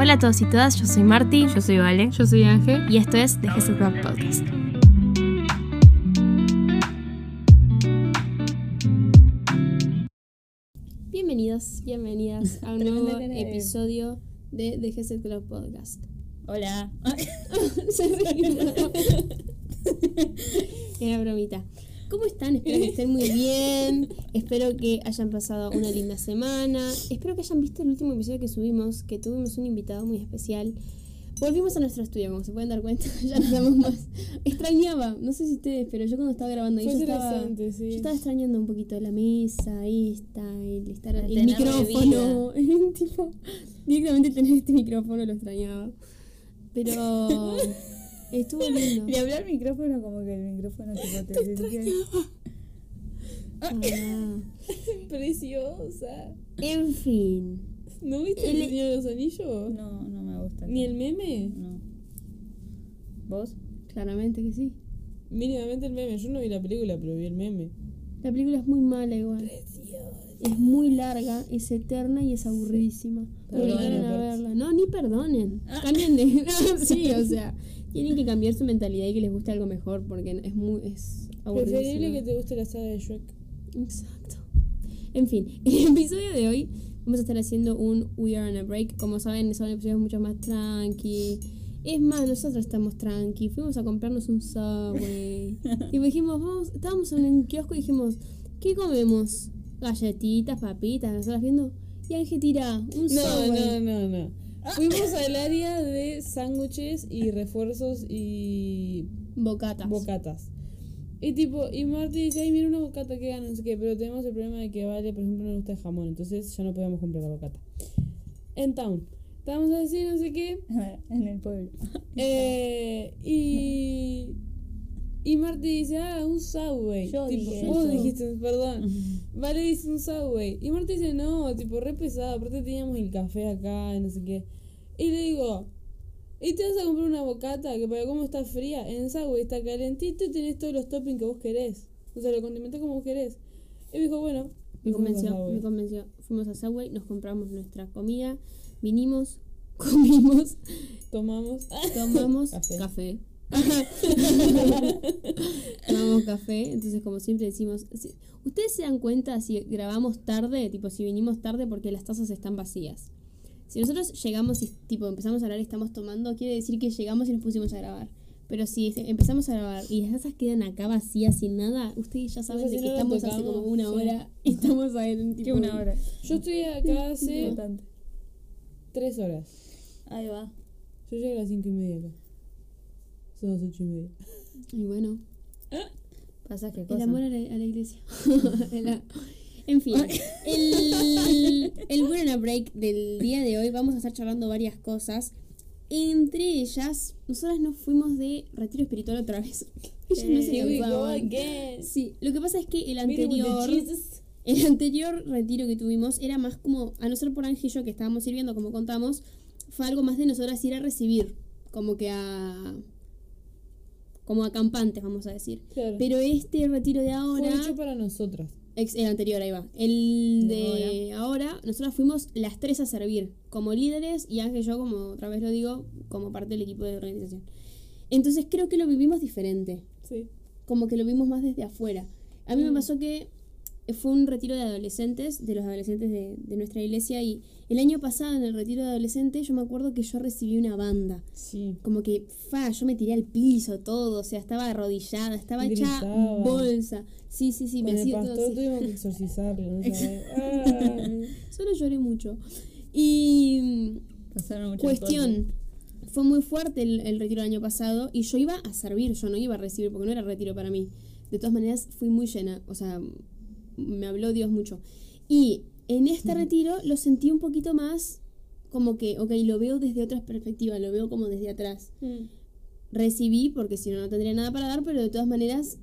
Hola a todos y todas, yo soy Marti. Yo soy Vale. Yo soy Ángel. Y esto es The Jesús Club Podcast. Bienvenidos, bienvenidas a un nuevo episodio de The Jesús Club Podcast. Hola. Se. Era bromita. ¿Cómo están? Espero que estén muy bien. Espero que hayan pasado una linda semana. Espero que hayan visto el último episodio que subimos, que tuvimos un invitado muy especial. Volvimos a nuestro estudio, como se pueden dar cuenta, ya nos damos más. Extrañaba, no sé si ustedes, pero yo cuando estaba grabando ahí, yo estaba, sí. yo estaba extrañando un poquito la mesa, esta, el, estar, el tener micrófono. tipo, directamente tener este micrófono lo extrañaba. Pero estuvo lindo. Le hablé al micrófono como que el micrófono tipo te decía. Ah, Preciosa. en fin. ¿No viste El- el Señor de los Anillos? No, no me gusta. ¿Ni el meme? No. ¿Vos? Claramente que sí. Mínimamente el meme. Yo no vi la película, pero vi el meme. La película es muy mala igual. Es muy larga, es eterna y es aburridísima. Perdonen, a verla. No, ni perdonen. Cambien de. sí, o sea. Tienen que cambiar su mentalidad y que les guste algo mejor porque es muy. Es. Preferible que te guste la saga de Shrek. Exacto. En fin, en el episodio de hoy vamos a estar haciendo un We Are on a Break. Como saben, son episodios mucho más tranqui. Es más, nosotros estamos tranqui. Fuimos a comprarnos un Subway. y dijimos, vamos, estábamos en un kiosco y dijimos, ¿qué comemos? Galletitas, papitas, nosotras viendo. Y Ángel tira un No, Subway. no, no, no. Fuimos al área de sándwiches y refuerzos y Bocatas. bocatas. Y tipo, y Marty dice, ay, mira una bocata que gana, no sé qué, pero tenemos el problema de que Vale, por ejemplo, no gusta el jamón, entonces ya no podíamos comprar la bocata. En Town. Estábamos así, no sé qué, en el pueblo. eh, y... Y Marty dice, ah, un Subway. Yo tipo, dije vos eso. dijiste, perdón. Vale dice un Subway. Y Marty dice, no, tipo, re pesado. Aparte teníamos el café acá y no sé qué. Y le digo, ¿y te vas a comprar una bocata que para cómo está fría? En Subway está calentito y tenés todos los toppings que vos querés. O sea, lo condimentás como vos querés. Y me dijo, bueno. Me convenció, me convenció. Fuimos a Subway, nos compramos nuestra comida, vinimos, comimos, Tomamos. tomamos Café. café. Tomamos café, entonces como siempre decimos, ustedes se dan cuenta si grabamos tarde, tipo si vinimos tarde porque las tazas están vacías. Si nosotros llegamos y tipo empezamos a hablar y estamos tomando, quiere decir que llegamos y nos pusimos a grabar. Pero si empezamos a grabar y las tazas quedan acá vacías sin nada, ustedes ya saben de si que no estamos hace como una sí. hora y estamos ahí en tipo ¿Qué una hora? Yo estoy acá hace tres horas. Ahí va. Yo llegué a las cinco y media acá. Son las ocho y media. Y bueno, Pasa que el cosa. amor a la, a la iglesia. En fin, el, el a Break del día de hoy vamos a estar charlando varias cosas. Entre ellas, nosotras nos fuimos de retiro espiritual otra vez. Ellas no se cansaban. Sí, lo que pasa es que el anterior, el anterior retiro que tuvimos era más como, a no ser por Ángel y yo que estábamos sirviendo, como contamos, fue algo más de nosotras ir a recibir, como que a... como acampantes, vamos a decir. Claro. Pero este retiro de ahora... Fue hecho para nosotras. Ex- el anterior, ahí va. El De de ahora, nosotras fuimos las tres a servir, como líderes, y Ángel y yo, como otra vez lo digo, como parte del equipo de organización. Entonces creo que lo vivimos diferente, Sí. como que lo vimos más desde afuera. A mí me Mm. pasó que fue un retiro de adolescentes, de los adolescentes de, de nuestra iglesia, y el año pasado en el retiro de adolescentes yo me acuerdo que yo recibí una banda. Sí. Como que, fa, yo me tiré al piso, todo, o sea, estaba arrodillada, estaba hecha Gritaba. bolsa. Sí, sí, sí, Con me hacía todo así. tuvimos que exorcizarlo. ¿no sabes? Ah. Solo lloré mucho. Y Pasaron muchas cuestión, fue muy fuerte el, el retiro del año pasado y yo iba a servir, yo no iba a recibir porque no era retiro para mí. De todas maneras, fui muy llena, o sea, me habló Dios mucho. Y en este retiro lo sentí un poquito más como que, ok, lo veo desde otra perspectiva, lo veo como desde atrás. Mm. Recibí, porque si no, no tendría nada para dar, pero de todas maneras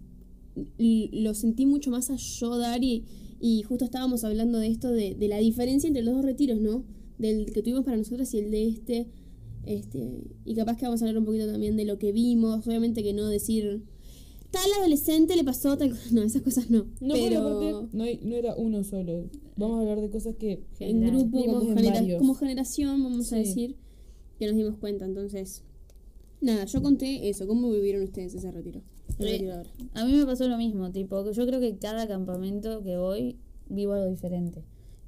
lo sentí mucho más a yo dar y, y justo estábamos hablando de esto, de, de la diferencia entre los dos retiros, ¿no? Del que tuvimos para nosotras y el de este. este y capaz que vamos a hablar un poquito también de lo que vimos, obviamente que no decir, tal adolescente le pasó tal cosa, no, esas cosas no. No, pero aparte, no, hay- no era uno solo. Vamos a hablar de cosas que en grupo, como, en genera- varios. como generación, vamos a Sí. decir. que nos dimos cuenta. Entonces, nada, yo conté eso. ¿Cómo vivieron ustedes ese retiro? El Re- retiro ahora. A mí me pasó lo mismo, tipo, yo creo que cada campamento que voy vivo algo diferente.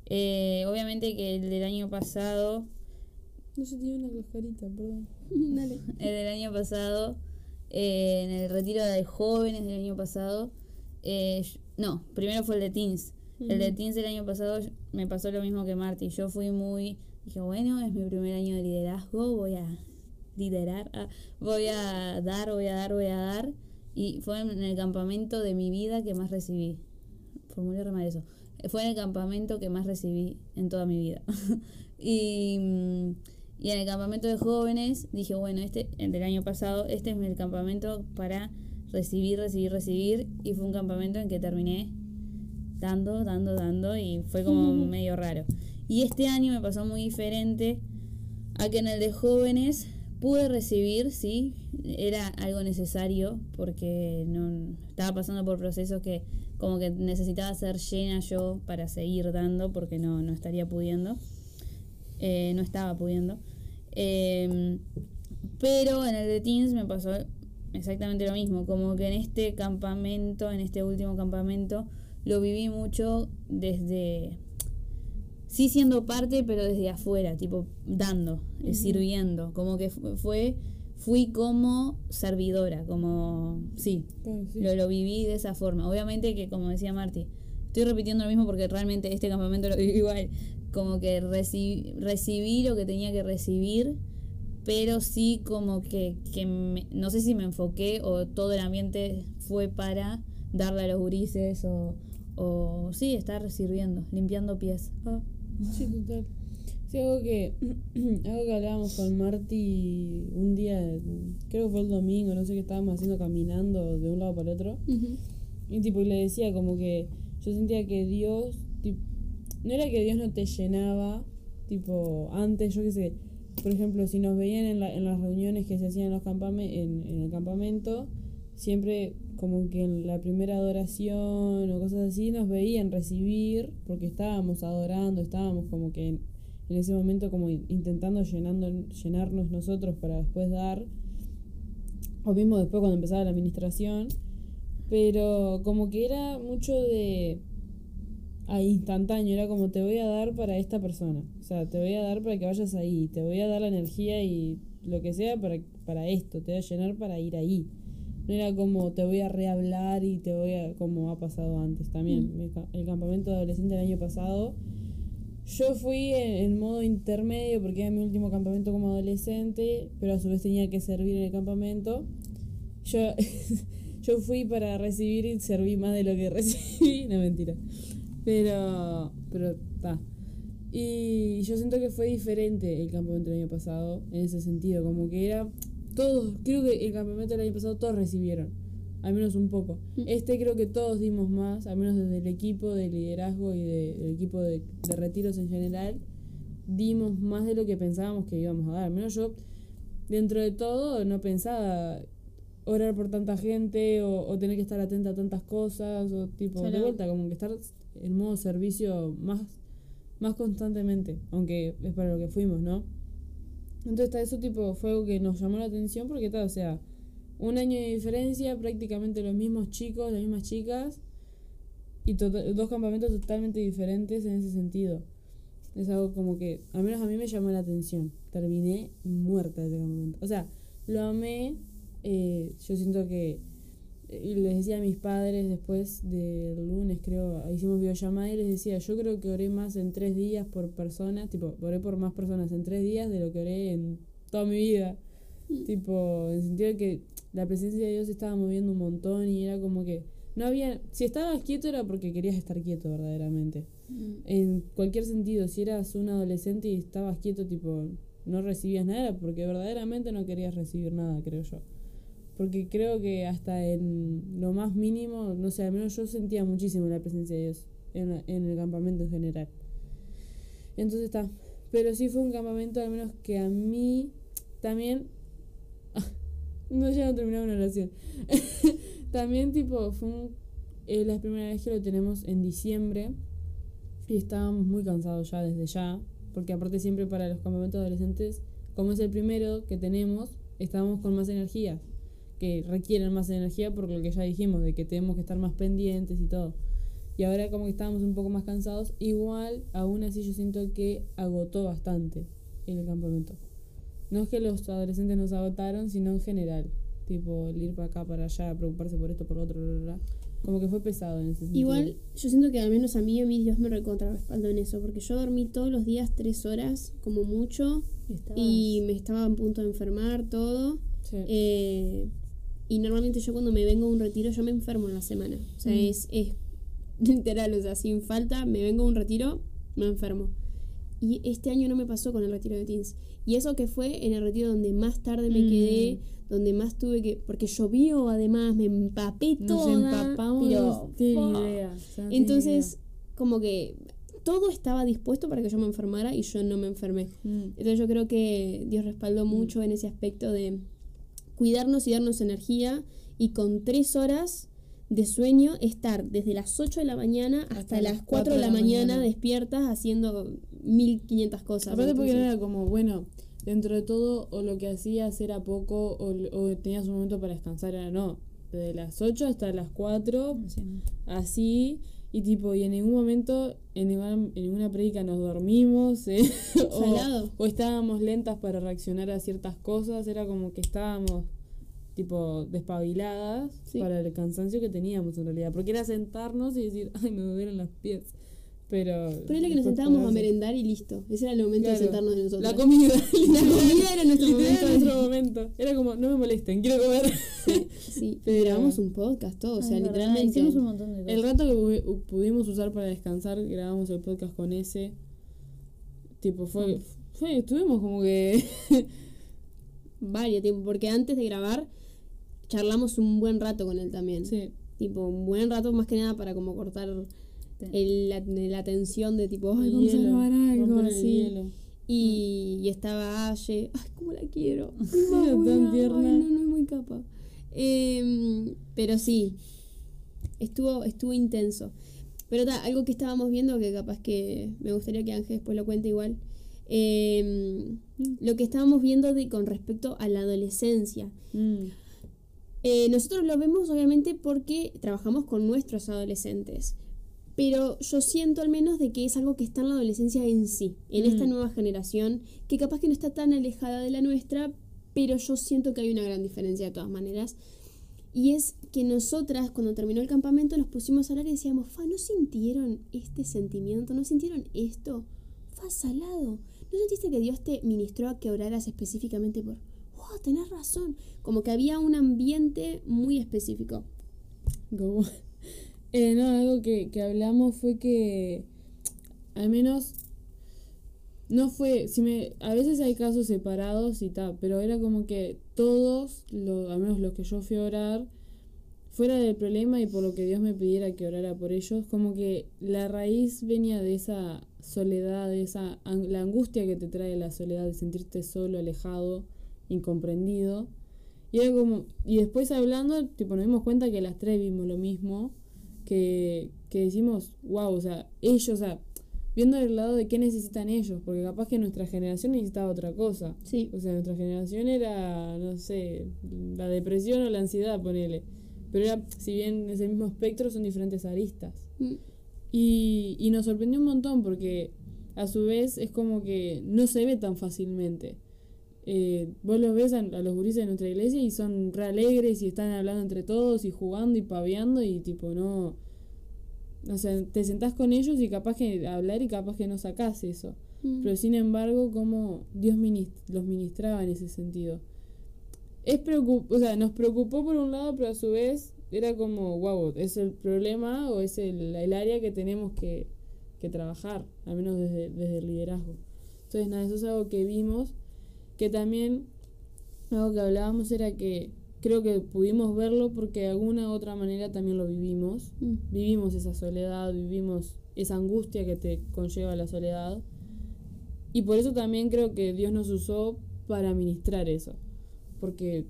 Eh, obviamente que el del año pasado, No se tiene una cascarita, perdón. Dale. el del año pasado, eh, en el retiro de jóvenes del año pasado, eh, no, primero fue el de teens. El de teens del año pasado me pasó lo mismo que Marty. Yo fui muy, dije, bueno, es mi primer año de liderazgo, voy a liderar, ah, voy a dar, voy a dar, voy a dar. Y fue en el campamento de mi vida que más recibí. Formulé re mal eso. Fue en el campamento que más recibí en toda mi vida. y, mm, y en el campamento de jóvenes dije, bueno, este, el del año pasado, este es el campamento para recibir, recibir, recibir. Y fue un campamento en que terminé dando, dando, dando y fue como medio raro. Y este año me pasó muy diferente a que en el de jóvenes pude recibir, sí, era algo necesario porque no estaba pasando por procesos que como que necesitaba ser llena yo para seguir dando porque no, no estaría pudiendo, Eh, no estaba pudiendo. Eh, pero en el de teens me pasó exactamente lo mismo, como que en este campamento, en este último campamento, lo viví mucho desde, sí siendo parte, pero desde afuera, tipo dando, eh, sirviendo, como que fu- fue, fui como servidora, como, sí. lo, lo viví de esa forma. Obviamente que, como decía Marty, estoy repitiendo lo mismo porque realmente este campamento lo viví igual. Como que reci- recibí lo que tenía que recibir, pero sí como que, que me- no sé si me enfoqué o todo el ambiente fue para darle a los gurises o, o sí, estar sirviendo, limpiando pies. Ah. Sí, total. Sí, algo que, algo que hablábamos con Marty un día, creo que fue el domingo, no sé qué estábamos haciendo caminando de un lado para el otro. Ujú. Y tipo, le decía como que yo sentía que Dios, tip- no era que Dios no te llenaba, tipo, antes, yo qué sé, por ejemplo, si nos veían en, la- en las reuniones que se hacían en, los campame- en, en el campamento, siempre como que en la primera adoración o cosas así nos veían recibir, porque estábamos adorando, estábamos como que en, ese momento como in- intentando llenando, llenarnos nosotros para después dar, o mismo después cuando empezaba la administración, pero como que era mucho de a instantáneo, era como te voy a dar para esta persona, o sea, te voy a dar para que vayas ahí, te voy a dar la energía y lo que sea para, para esto, te voy a llenar para ir ahí. No era como te voy a rehablar y te voy a, como ha pasado antes también. Ca- El campamento de adolescente del año pasado, yo fui en, en modo intermedio porque era mi último campamento como adolescente, pero a su vez tenía que servir en el campamento. Yo, yo fui para recibir y serví más de lo que recibí, no mentira. Pero, pero, está. Y yo siento que fue diferente el campamento del año pasado en ese sentido, como que era todos, creo que el campamento del año pasado todos recibieron, al menos un poco. Este creo que todos dimos más, al menos desde el equipo de liderazgo y de- del equipo de, de retiros en general, dimos más de lo que pensábamos que íbamos a dar. Al menos yo, dentro de todo, no pensaba orar por tanta gente o, o tener que estar atenta a tantas cosas o tipo de vuelta como que estar en modo servicio más más constantemente aunque es para lo que fuimos no entonces está eso tipo fue algo que nos llamó la atención porque tal o sea un año de diferencia prácticamente los mismos chicos las mismas chicas y tota- dos campamentos totalmente diferentes en ese sentido. Es algo como que al menos a mí me llamó la atención. Terminé muerta ese campamento. O sea lo amé eh, yo siento que y les decía a mis padres después del lunes, creo, hicimos videollamada y les decía, yo creo que oré más en tres días por persona, tipo, oré por más personas en tres días de lo que oré en toda mi vida. Tipo, en el sentido de que la presencia de Dios se estaba moviendo un montón y era como que no había, si estabas quieto era porque querías estar quieto verdaderamente. En cualquier sentido, si eras un adolescente y estabas quieto, tipo, no recibías nada porque verdaderamente no querías recibir nada, creo yo porque creo que hasta en lo más mínimo, no sé, al menos yo sentía muchísimo la presencia de Dios en, la- en el campamento en general. Entonces está. Pero sí fue un campamento al menos que a mí también... no, ya no terminaba una oración. también tipo fue un, es la primera vez que lo tenemos en diciembre y estábamos muy cansados ya desde ya, porque aparte siempre para los campamentos adolescentes como es el primero que tenemos, estábamos con más energía, que requieren más energía por lo que ya dijimos, de que tenemos que estar más pendientes y todo. Y ahora como que estábamos un poco más cansados, igual aún así yo siento que agotó bastante el campamento. No es que los adolescentes nos agotaron, sino en general. Tipo, el ir para acá, para allá, preocuparse por esto, por lo otro, bla, bla, bla. Como que fue pesado en ese sentido. Igual, yo siento que al menos a mí, a mí Dios me recontra respaldó en eso, porque yo dormí todos los días tres horas, como mucho, Estabas- y me estaba a punto de enfermar, todo. Sí. Eh, y normalmente yo cuando me vengo a un retiro, yo me enfermo en la semana. O sea, Mm. es, es literal, o sea, sin falta, me vengo a un retiro, me enfermo. Y este año no me pasó con el retiro de teens. Y eso que fue en el retiro donde más tarde me Mm. quedé, donde más tuve que... Porque llovió además, me empapé Nos toda. empapamos, Pero, idea, o sea, Entonces, como que todo estaba dispuesto para que yo me enfermara y yo no me enfermé. Mm. Entonces yo creo que Dios respaldó mucho en ese aspecto de cuidarnos y darnos energía y con tres horas de sueño estar desde las 8 de la mañana hasta, las 4 de la, mañana, despiertas haciendo 1500 cosas. Aparte porque no Entonces, era como, bueno, dentro de todo, o lo que hacías era poco, o, o tenías un momento para descansar, era no. Desde las 8 hasta las 4, así, y tipo, y en ningún momento, en ninguna, en ninguna prédica nos dormimos, ¿eh? o, estábamos lentas para reaccionar a ciertas cosas, era como que estábamos tipo despabiladas Sí. para el cansancio que teníamos en realidad, porque era sentarnos y decir, ay, me duelen los pies. Pero Ponele que nos sentábamos a merendar y listo. Ese era el momento Claro. de sentarnos de nosotros. La comida. La comida era nuestro momento. de- nuestro momento. Era como, no me molesten, quiero comer. Sí, Pero- grabamos un podcast, todo. O sea, verdad, literalmente. Hicimos un montón de cosas. El rato que pu- pudimos usar para descansar, grabamos el podcast con ese. Tipo, fue. fue estuvimos como que. Varios tiempo. Porque antes de grabar, charlamos un buen rato con él también. sí. Tipo, un buen rato más que nada para como cortar el- la, la tensión de tipo, ay, vamos a hielo, grabar algo así. hielo. Y, y estaba Aye, ay, cómo la quiero. Tan ay, no, no es muy capa. Em, pero sí, estuvo, estuvo intenso. Pero ta, algo que estábamos viendo que capaz que me gustaría que Ángel después lo cuente igual. em, lo que estábamos viendo de, con respecto a la adolescencia. Mm. Eh, nosotros lo vemos obviamente porque trabajamos con nuestros adolescentes. Pero yo siento al menos de que es algo que está en la adolescencia en sí, en esta Mm. nueva generación, que capaz que no está tan alejada de la nuestra, pero yo siento que hay una gran diferencia de todas maneras. Y es que nosotras, cuando terminó el campamento, nos pusimos a hablar y decíamos, fa, ¿no sintieron este sentimiento? ¿No sintieron esto? Fa, salado. ¿No sentiste que Dios te ministró a que oraras específicamente por, wow, tenés razón? Como que había un ambiente muy específico. Como- Eh, no, algo que, que hablamos fue que al menos no fue, si me, a veces hay casos separados y tal, pero era como que todos, lo, al menos los que yo fui a orar, fuera del problema y por lo que Dios me pidiera que orara por ellos, como que la raíz venía de esa soledad, de esa la angustia que te trae la soledad, de sentirte solo, alejado, incomprendido. Y era como, y después hablando, tipo, nos dimos cuenta que las tres vimos lo mismo, que, que decimos, wow, o sea, ellos, o sea, viendo el lado de qué necesitan ellos, porque capaz que nuestra generación necesitaba otra cosa. Sí. O sea, nuestra generación era, no sé, la depresión o la ansiedad, ponele. Pero era, si bien es el mismo espectro, son diferentes aristas. Mm, Y, y nos sorprendió un montón porque a su vez es como que no se ve tan fácilmente. Eh, vos los ves a, a los gurises de nuestra iglesia y son re alegres y están hablando entre todos y jugando y paveando y tipo no... O sea, te sentás con ellos y capaz que hablar y capaz que no sacás eso. mm. Pero sin embargo, como Dios minis- los ministraba en ese sentido. Es o sea, nos preocupó por un lado, pero a su vez era como, wow, es el problema o es el, el área que tenemos que, que trabajar, al menos desde, desde el liderazgo. Entonces, nada, eso es algo que vimos, que también algo que hablábamos era que creo que pudimos verlo porque de alguna u otra manera también lo vivimos Mm. vivimos esa soledad, vivimos esa angustia que te conlleva la soledad. Y por eso también creo que Dios nos usó para ministrar eso. Porque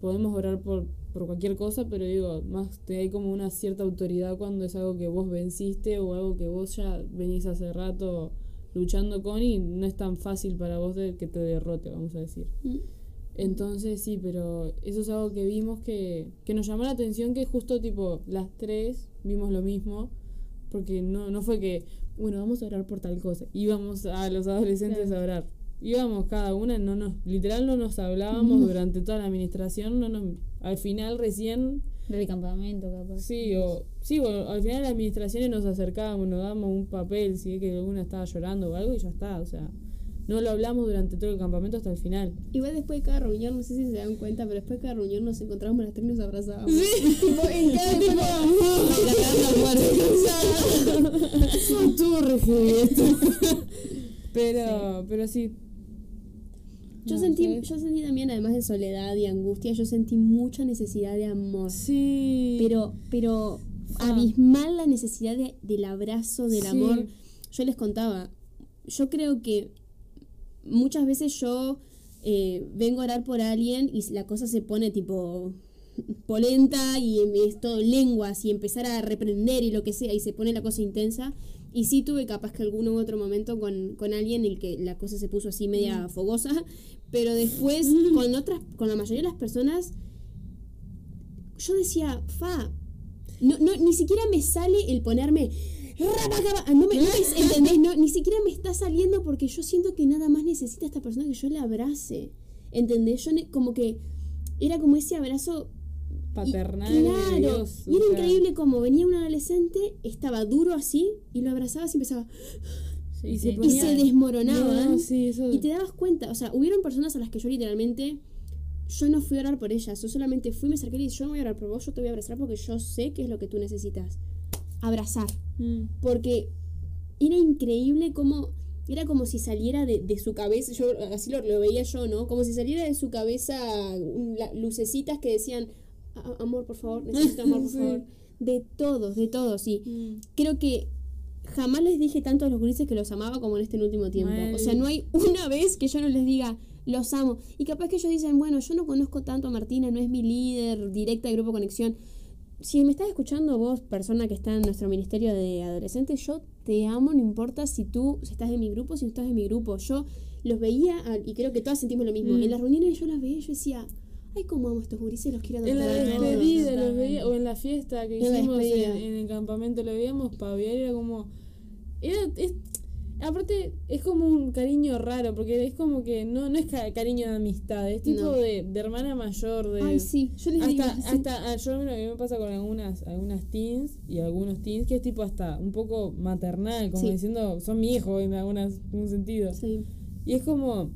podemos orar por, por cualquier cosa, pero digo, más te hay como una cierta autoridad cuando es algo que vos venciste o algo que vos ya venís hace rato luchando con y no es tan fácil para vos de que te derrote, vamos a decir. Mm. Entonces sí, pero eso es algo que vimos que, que nos llamó la atención que justo tipo las tres vimos lo mismo, porque no, no fue que, bueno, vamos a orar por tal cosa, íbamos a los adolescentes a orar. Íbamos cada una, no nos, literal no nos hablábamos durante toda la administración, no nos, al final recién Del campamento, capaz. Sí, o, sí, o al final de la administraciones nos acercábamos, nos dábamos un papel, si es que alguna estaba llorando o algo y ya está, o sea, no lo hablamos durante todo el campamento hasta el final. Igual después de cada reunión, no sé si se dan cuenta, pero después de cada reunión nos encontrábamos las tres y nos abrazábamos. Tipo, en cada Estuvo re heavy esto. Pero, pero sí. Yo No, sentí, ¿sabes? yo sentí también, además de soledad y angustia, yo sentí mucha necesidad de amor. Sí. Pero, pero. Abismal la necesidad de- del abrazo, del Sí. amor. Yo les contaba, yo creo que muchas veces yo eh, vengo a orar por alguien y la cosa se pone tipo polenta y es todo lenguas y empezar a reprender y lo que sea y se pone la cosa intensa. Y sí tuve capaz que algún u otro momento con, con alguien en el que la cosa se puso así media fogosa, pero después con otras, con la mayoría de las personas, yo decía, fa, no, no, ni siquiera me sale el ponerme. rabacaba- No me, no me- ¿entendés? No, ni siquiera me está saliendo porque yo siento que nada más necesita esta persona que yo la abrace. ¿Entendés? Yo ne- como que era como ese abrazo y- Paternal. de claro. Dios, y era sea, increíble como venía un adolescente, estaba duro así, y lo abrazabas y empezaba. Sí, Y se Y ponía- se desmoronaban. No, sí, eso. Y te dabas cuenta, o sea, hubieron personas a las que yo literalmente, yo no fui a orar por ellas, yo solamente fui, me acerqué y dije, yo no voy a orar por vos, yo te voy a abrazar porque yo sé que es lo que tú necesitas. Abrazar. Mm. Porque era increíble como, era como si saliera de, de su cabeza, yo así lo, lo veía yo, ¿no? Como si saliera de su cabeza un- la- lucecitas que decían, "A- amor, por favor, necesito amor, por Sí. favor. De todos, de todos, y Mm. creo que jamás les dije tanto a los gurises que los amaba como en este último tiempo. O sea, no hay una vez que yo no les diga, los amo. Y capaz que ellos dicen, bueno, yo no conozco tanto a Martina, no es mi líder directa de Grupo Conexión. Si me estás escuchando vos, persona que está en nuestro ministerio de adolescentes, yo te amo, no importa si tú si estás en mi grupo, si no estás en mi grupo. Yo los veía, y creo que todas sentimos lo mismo. Mm. En las reuniones yo las veía y yo decía, ay, cómo amo estos gurises, los quiero En la adoptar a todos". despedida, los veía, o en la fiesta que En la hicimos en, en el campamento, lo veíamos paviar, era como. Era, es, aparte, es como un cariño raro, porque es como que no, no es ca- cariño de amistad, es tipo No. de, de hermana mayor, de. Ay, sí, yo les digo. Hasta, sí. hasta ah, yo lo que me pasa con algunas, algunas teens y algunos teens que es tipo hasta un poco maternal, como Sí. diciendo, son mi hijo en algunas, en un sentido. Sí. Y es como,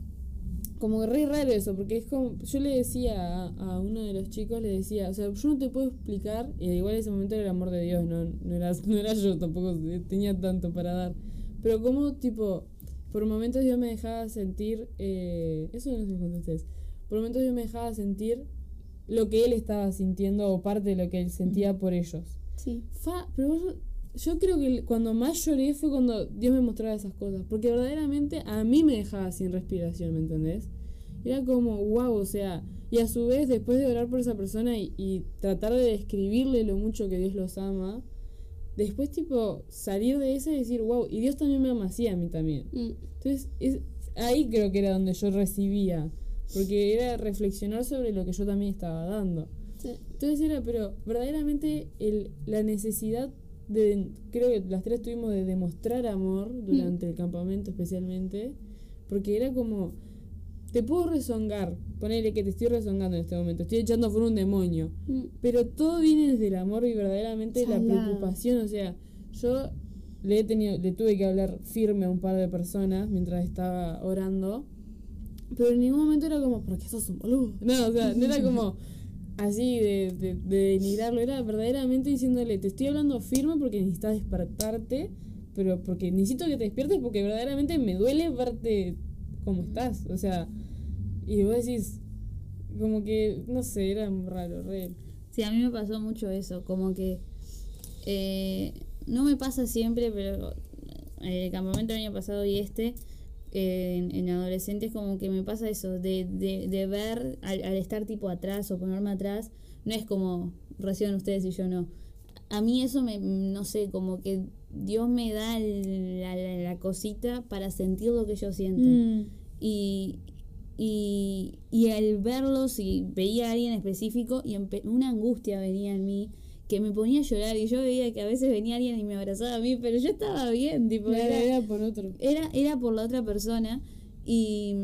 como re raro eso, porque es como, yo le decía a, a uno de los chicos, le decía, o sea, yo no te puedo explicar, y igual en ese momento era el amor de Dios, no, no, era, no era yo tampoco, tenía tanto para dar, pero como tipo, por momentos Dios me dejaba sentir, eh, eso no se lo conté a ustedes, por momentos Dios me dejaba sentir lo que él estaba sintiendo o parte de lo que él sentía por ellos. Sí. Fa, pero vos- yo creo que cuando más lloré fue cuando Dios me mostraba esas cosas. Porque verdaderamente a mí me dejaba sin respiración, ¿me entendés? Era como, wow, o sea, y a su vez, después de orar por esa persona y, y tratar de describirle lo mucho que Dios los ama, después, tipo, salir de eso y decir, wow, y Dios también me ama así a mí también. Mm. Entonces, es, ahí creo que era donde yo recibía. Porque era reflexionar sobre lo que yo también estaba dando. Sí. Entonces era, pero verdaderamente el, la necesidad de, creo que las tres tuvimos de demostrar amor durante el campamento especialmente, porque era como, te puedo rezongar, ponele que te estoy rezongando en este momento, estoy echando por un demonio, Mm. pero todo viene desde el amor y verdaderamente la preocupación, o sea, yo le he tenido, le tuve que hablar firme a un par de personas mientras estaba orando, pero en ningún momento era como, porque sos un boludo. No, o sea, no era como así de, de, de denigrarlo, era verdaderamente diciéndole, te estoy hablando firme porque necesitas despertarte, pero porque necesito que te despiertes porque verdaderamente me duele verte como estás, o sea, y vos decís, como que, no sé, era raro, re. Sí, a mí me pasó mucho eso, como que eh, no me pasa siempre, pero eh, el campamento del año pasado y este, eh, en, en adolescentes como que me pasa eso, de, de, de ver al, al estar tipo atrás o ponerme atrás, no es como reciben ustedes y yo no. a mí eso me, no sé, como que Dios me da la, la- la cosita para sentir lo que ellos sienten. Mm, Y, y, y al verlo, si veía a alguien específico, y una angustia venía en mí que me ponía a llorar. Y yo veía que a veces venía alguien y me abrazaba a mí, pero yo estaba bien, tipo, era, era por otro. era, era por la otra persona. Y,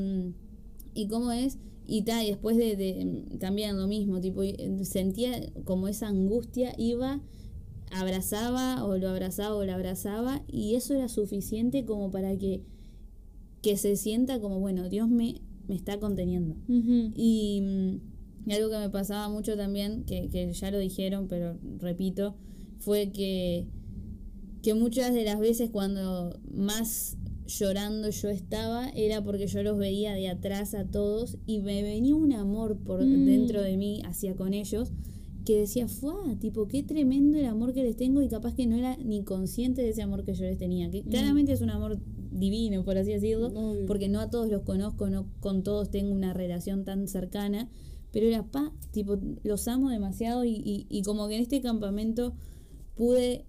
y cómo es. Y tal, y después de, de- también lo mismo, tipo, sentía como esa angustia, iba, abrazaba, o lo abrazaba, o la abrazaba, y eso era suficiente como para que, que se sienta como, bueno, Dios me, me está conteniendo. Y, mm, y algo que me pasaba mucho también, que, que ya lo dijeron, pero repito, fue que, que muchas de las veces cuando más llorando yo estaba era porque yo los veía de atrás a todos y me venía un amor por Mm. dentro de mí hacia con ellos que decía, fue tipo, qué tremendo el amor que les tengo y capaz que no era ni consciente de ese amor que yo les tenía, que claramente es un amor divino, por así decirlo, Obvio. porque no a todos los conozco, no con todos tengo una relación tan cercana, pero era pa, tipo, los amo demasiado y, y, y como que en este campamento pude,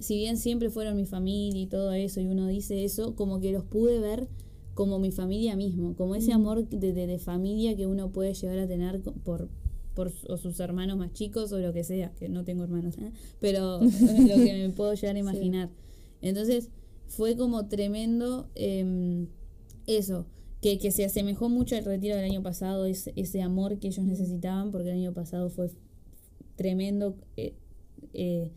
si bien siempre fueron mi familia y todo eso, y uno dice eso, como que los pude ver como mi familia mismo, como ese Mm. amor de, de, de familia que uno puede llegar a tener por por o sus hermanos más chicos o lo que sea, que no tengo hermanos, ¿eh? pero lo que me puedo llegar a imaginar. Entonces fue como tremendo em, eso, que, que se asemejó mucho al retiro del año pasado, ese, ese amor que ellos necesitaban, porque el año pasado fue tremendo, eh, eh,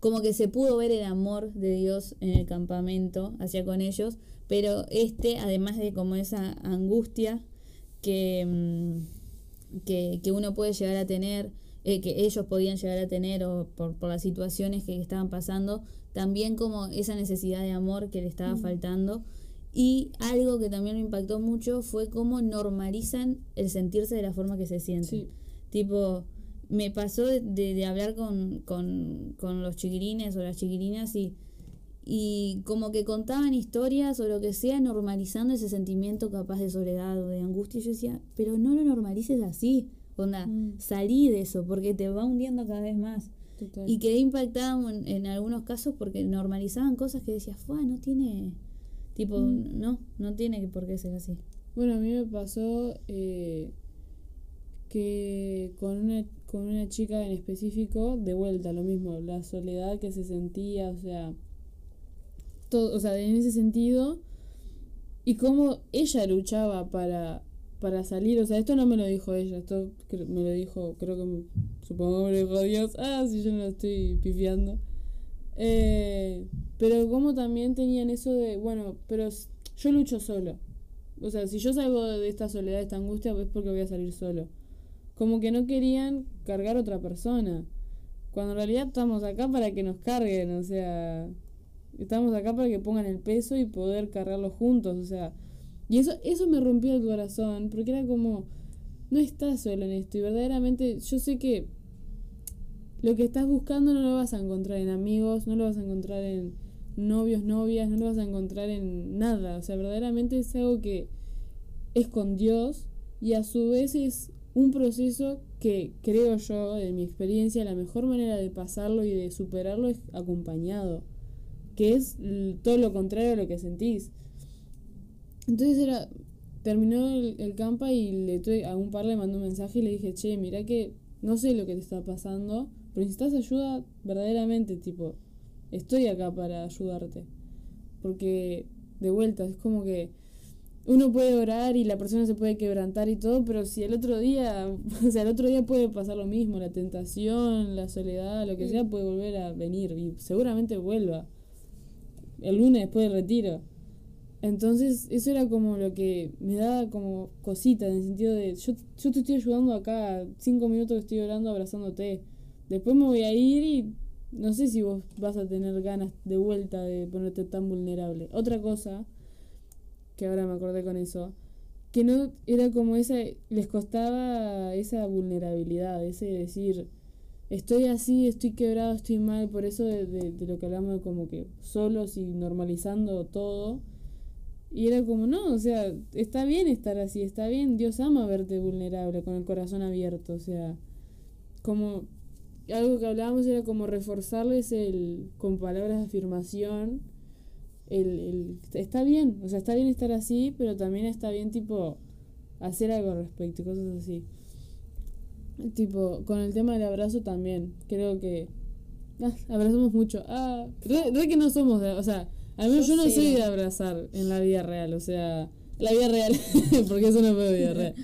como que se pudo ver el amor de Dios en el campamento hacia con ellos, pero este, además de como esa angustia que, mm, que, que uno puede llegar a tener, eh, que ellos podían llegar a tener o por, por las situaciones que estaban pasando, también como esa necesidad de amor que le estaba faltando. Y algo que también me impactó mucho fue cómo normalizan el sentirse de la forma que se sienten. Sí. Tipo, me pasó de, de- de hablar con, con, con los chiquirines o las chiquirinas y, y como que contaban historias o lo que sea, normalizando ese sentimiento capaz de soledad o de angustia. Y yo decía, pero no lo normalices así. Onda, Mm. salí de eso porque te va hundiendo cada vez más. Total. Y quedé impactada en, en algunos casos porque normalizaban cosas que decía, fue, no tiene. Tipo, Mm. no, no tiene por qué ser así. Bueno, a mí me pasó eh, que con una, con una chica en específico, de vuelta, lo mismo, la soledad que se sentía, o sea, todo, o sea, en ese sentido, y cómo ella luchaba para, para salir, o sea, esto no me lo dijo ella, esto me lo dijo, creo que, supongo que me lo dijo Dios, ah, si yo no lo estoy pifiando. Eh, pero como también tenían eso de, bueno, pero yo lucho solo. O sea, si yo salgo de esta soledad, de esta angustia, es porque voy a salir solo. Como que no querían cargar a otra persona. Cuando en realidad estamos acá para que nos carguen, o sea, estamos acá para que pongan el peso y poder cargarlo juntos, o sea. Y eso, eso me rompió el corazón, porque era como, no estás solo en esto, y verdaderamente yo sé que lo que estás buscando no lo vas a encontrar en amigos, no lo vas a encontrar en novios, novias, no lo vas a encontrar en nada. O sea, verdaderamente es algo que es con Dios y a su vez es un proceso que creo yo, de mi experiencia, la mejor manera de pasarlo y de superarlo es acompañado, que es todo lo contrario a lo que sentís. Entonces era, terminó el, el campa y le tuve, a un par le mandé un mensaje y le dije, che, mira que no sé lo que te está pasando, pero necesitas ayuda verdaderamente, tipo, estoy acá para ayudarte. Porque, de vuelta, es como que uno puede orar y la persona se puede quebrantar y todo, pero si el otro día, o sea, el otro día puede pasar lo mismo, la tentación, la soledad, lo que sea, puede volver a venir y seguramente vuelva. El lunes después del retiro. Entonces, eso era como lo que me daba como cosita, en el sentido de, yo, yo te estoy ayudando acá, cinco minutos que estoy orando, abrazándote. Después me voy a ir y no sé si vos vas a tener ganas de vuelta de ponerte tan vulnerable. Otra cosa, que ahora me acordé con eso, que no era como esa, les costaba esa vulnerabilidad, ese decir, estoy así, estoy quebrado, estoy mal, por eso de, de, lo que hablamos de como que solos y normalizando todo. Y era como, no, o sea, está bien estar así, está bien, Dios ama verte vulnerable, con el corazón abierto, o sea, como algo que hablábamos era como reforzarles el con palabras de afirmación el, el está bien, o sea, está bien estar así, pero también está bien tipo hacer algo al respecto, cosas así. Tipo, con el tema del abrazo también, creo que ah, abrazamos mucho. Ah, re, re que no somos de, o sea, al menos yo, Yo no soy de abrazar en la vida real, o sea, la vida real, porque eso no fue vida real.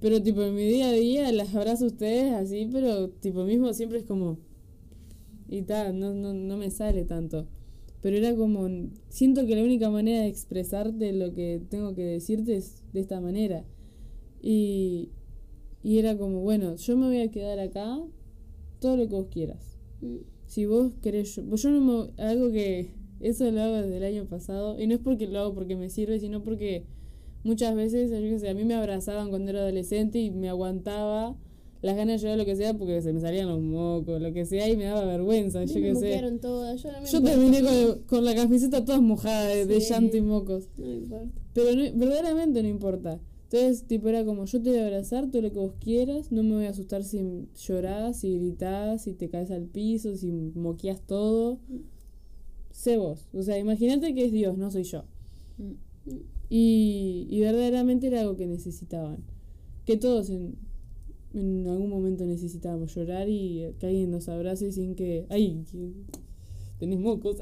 Pero tipo en mi día a día las abrazo a ustedes así, pero tipo mismo siempre es como y tal, no, no, no me sale tanto. Pero era como siento que la única manera de expresarte lo que tengo que decirte es de esta manera. Y y era como, bueno, yo me voy a quedar acá todo lo que vos quieras. Mm. Si vos querés, yo, yo no me, algo que eso lo hago desde el año pasado y no es porque lo hago porque me sirve, sino porque muchas veces, yo qué sé, a mí me abrazaban cuando era adolescente y me aguantaba las ganas de llorar lo que sea porque se me salían los mocos, lo que sea y me daba vergüenza, yo qué sé. todas, yo Yo terminé con, con la camiseta toda mojada de, llanto y mocos. No importa. Pero no- verdaderamente no importa. Entonces, tipo, era como, yo te voy a abrazar todo lo que vos quieras, no me voy a asustar si llorás, si gritás, si te caes al piso, si moqueas todo. Sé vos. O sea, imagínate que es Dios, no soy yo. Mm. Y, y verdaderamente era algo que necesitaban. Que todos en, en algún momento necesitábamos llorar y que alguien nos abrace sin que... ¡Ay! que tenés mocos.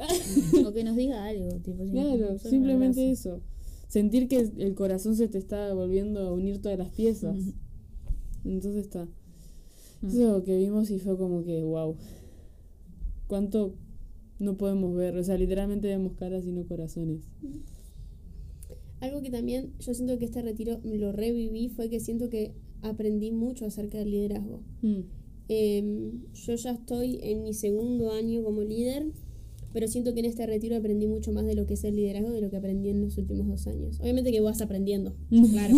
O que nos diga algo, tipo, Claro, simplemente eso. Sentir que el corazón se te está volviendo a unir todas las piezas. Entonces está. Mm. Eso es lo que vimos y fue como que, wow. ¿Cuánto no podemos ver? O sea, literalmente vemos caras y no corazones. Algo que también yo siento que este retiro lo reviví fue que siento que aprendí mucho acerca del liderazgo. Mm, Em, yo ya estoy en mi segundo año como líder, pero siento que en este retiro aprendí mucho más de lo que es el liderazgo de lo que aprendí en los últimos dos años. Obviamente que vas aprendiendo, claro,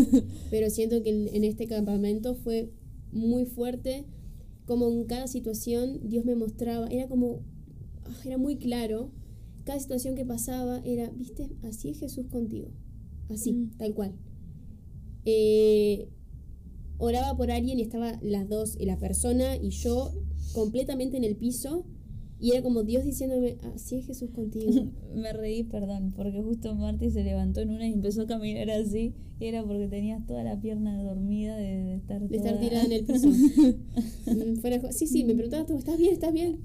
pero siento que en- este campamento fue muy fuerte, como en cada situación Dios me mostraba, era como, ah, era muy claro, cada situación que pasaba era, viste, así es Jesús contigo, así, Mm. tal cual. Eh, oraba por alguien y estaba las dos, y la persona y yo completamente en el piso. Y era como Dios diciéndome, así es Jesús contigo. Me reí, perdón, porque justo Marty se levantó en una y empezó a caminar así. Y era porque tenías toda la pierna dormida de, de estar De estar tirada en el piso. Mm, fuera sí, sí, me preguntabas tú, ¿estás bien? ¿Estás bien?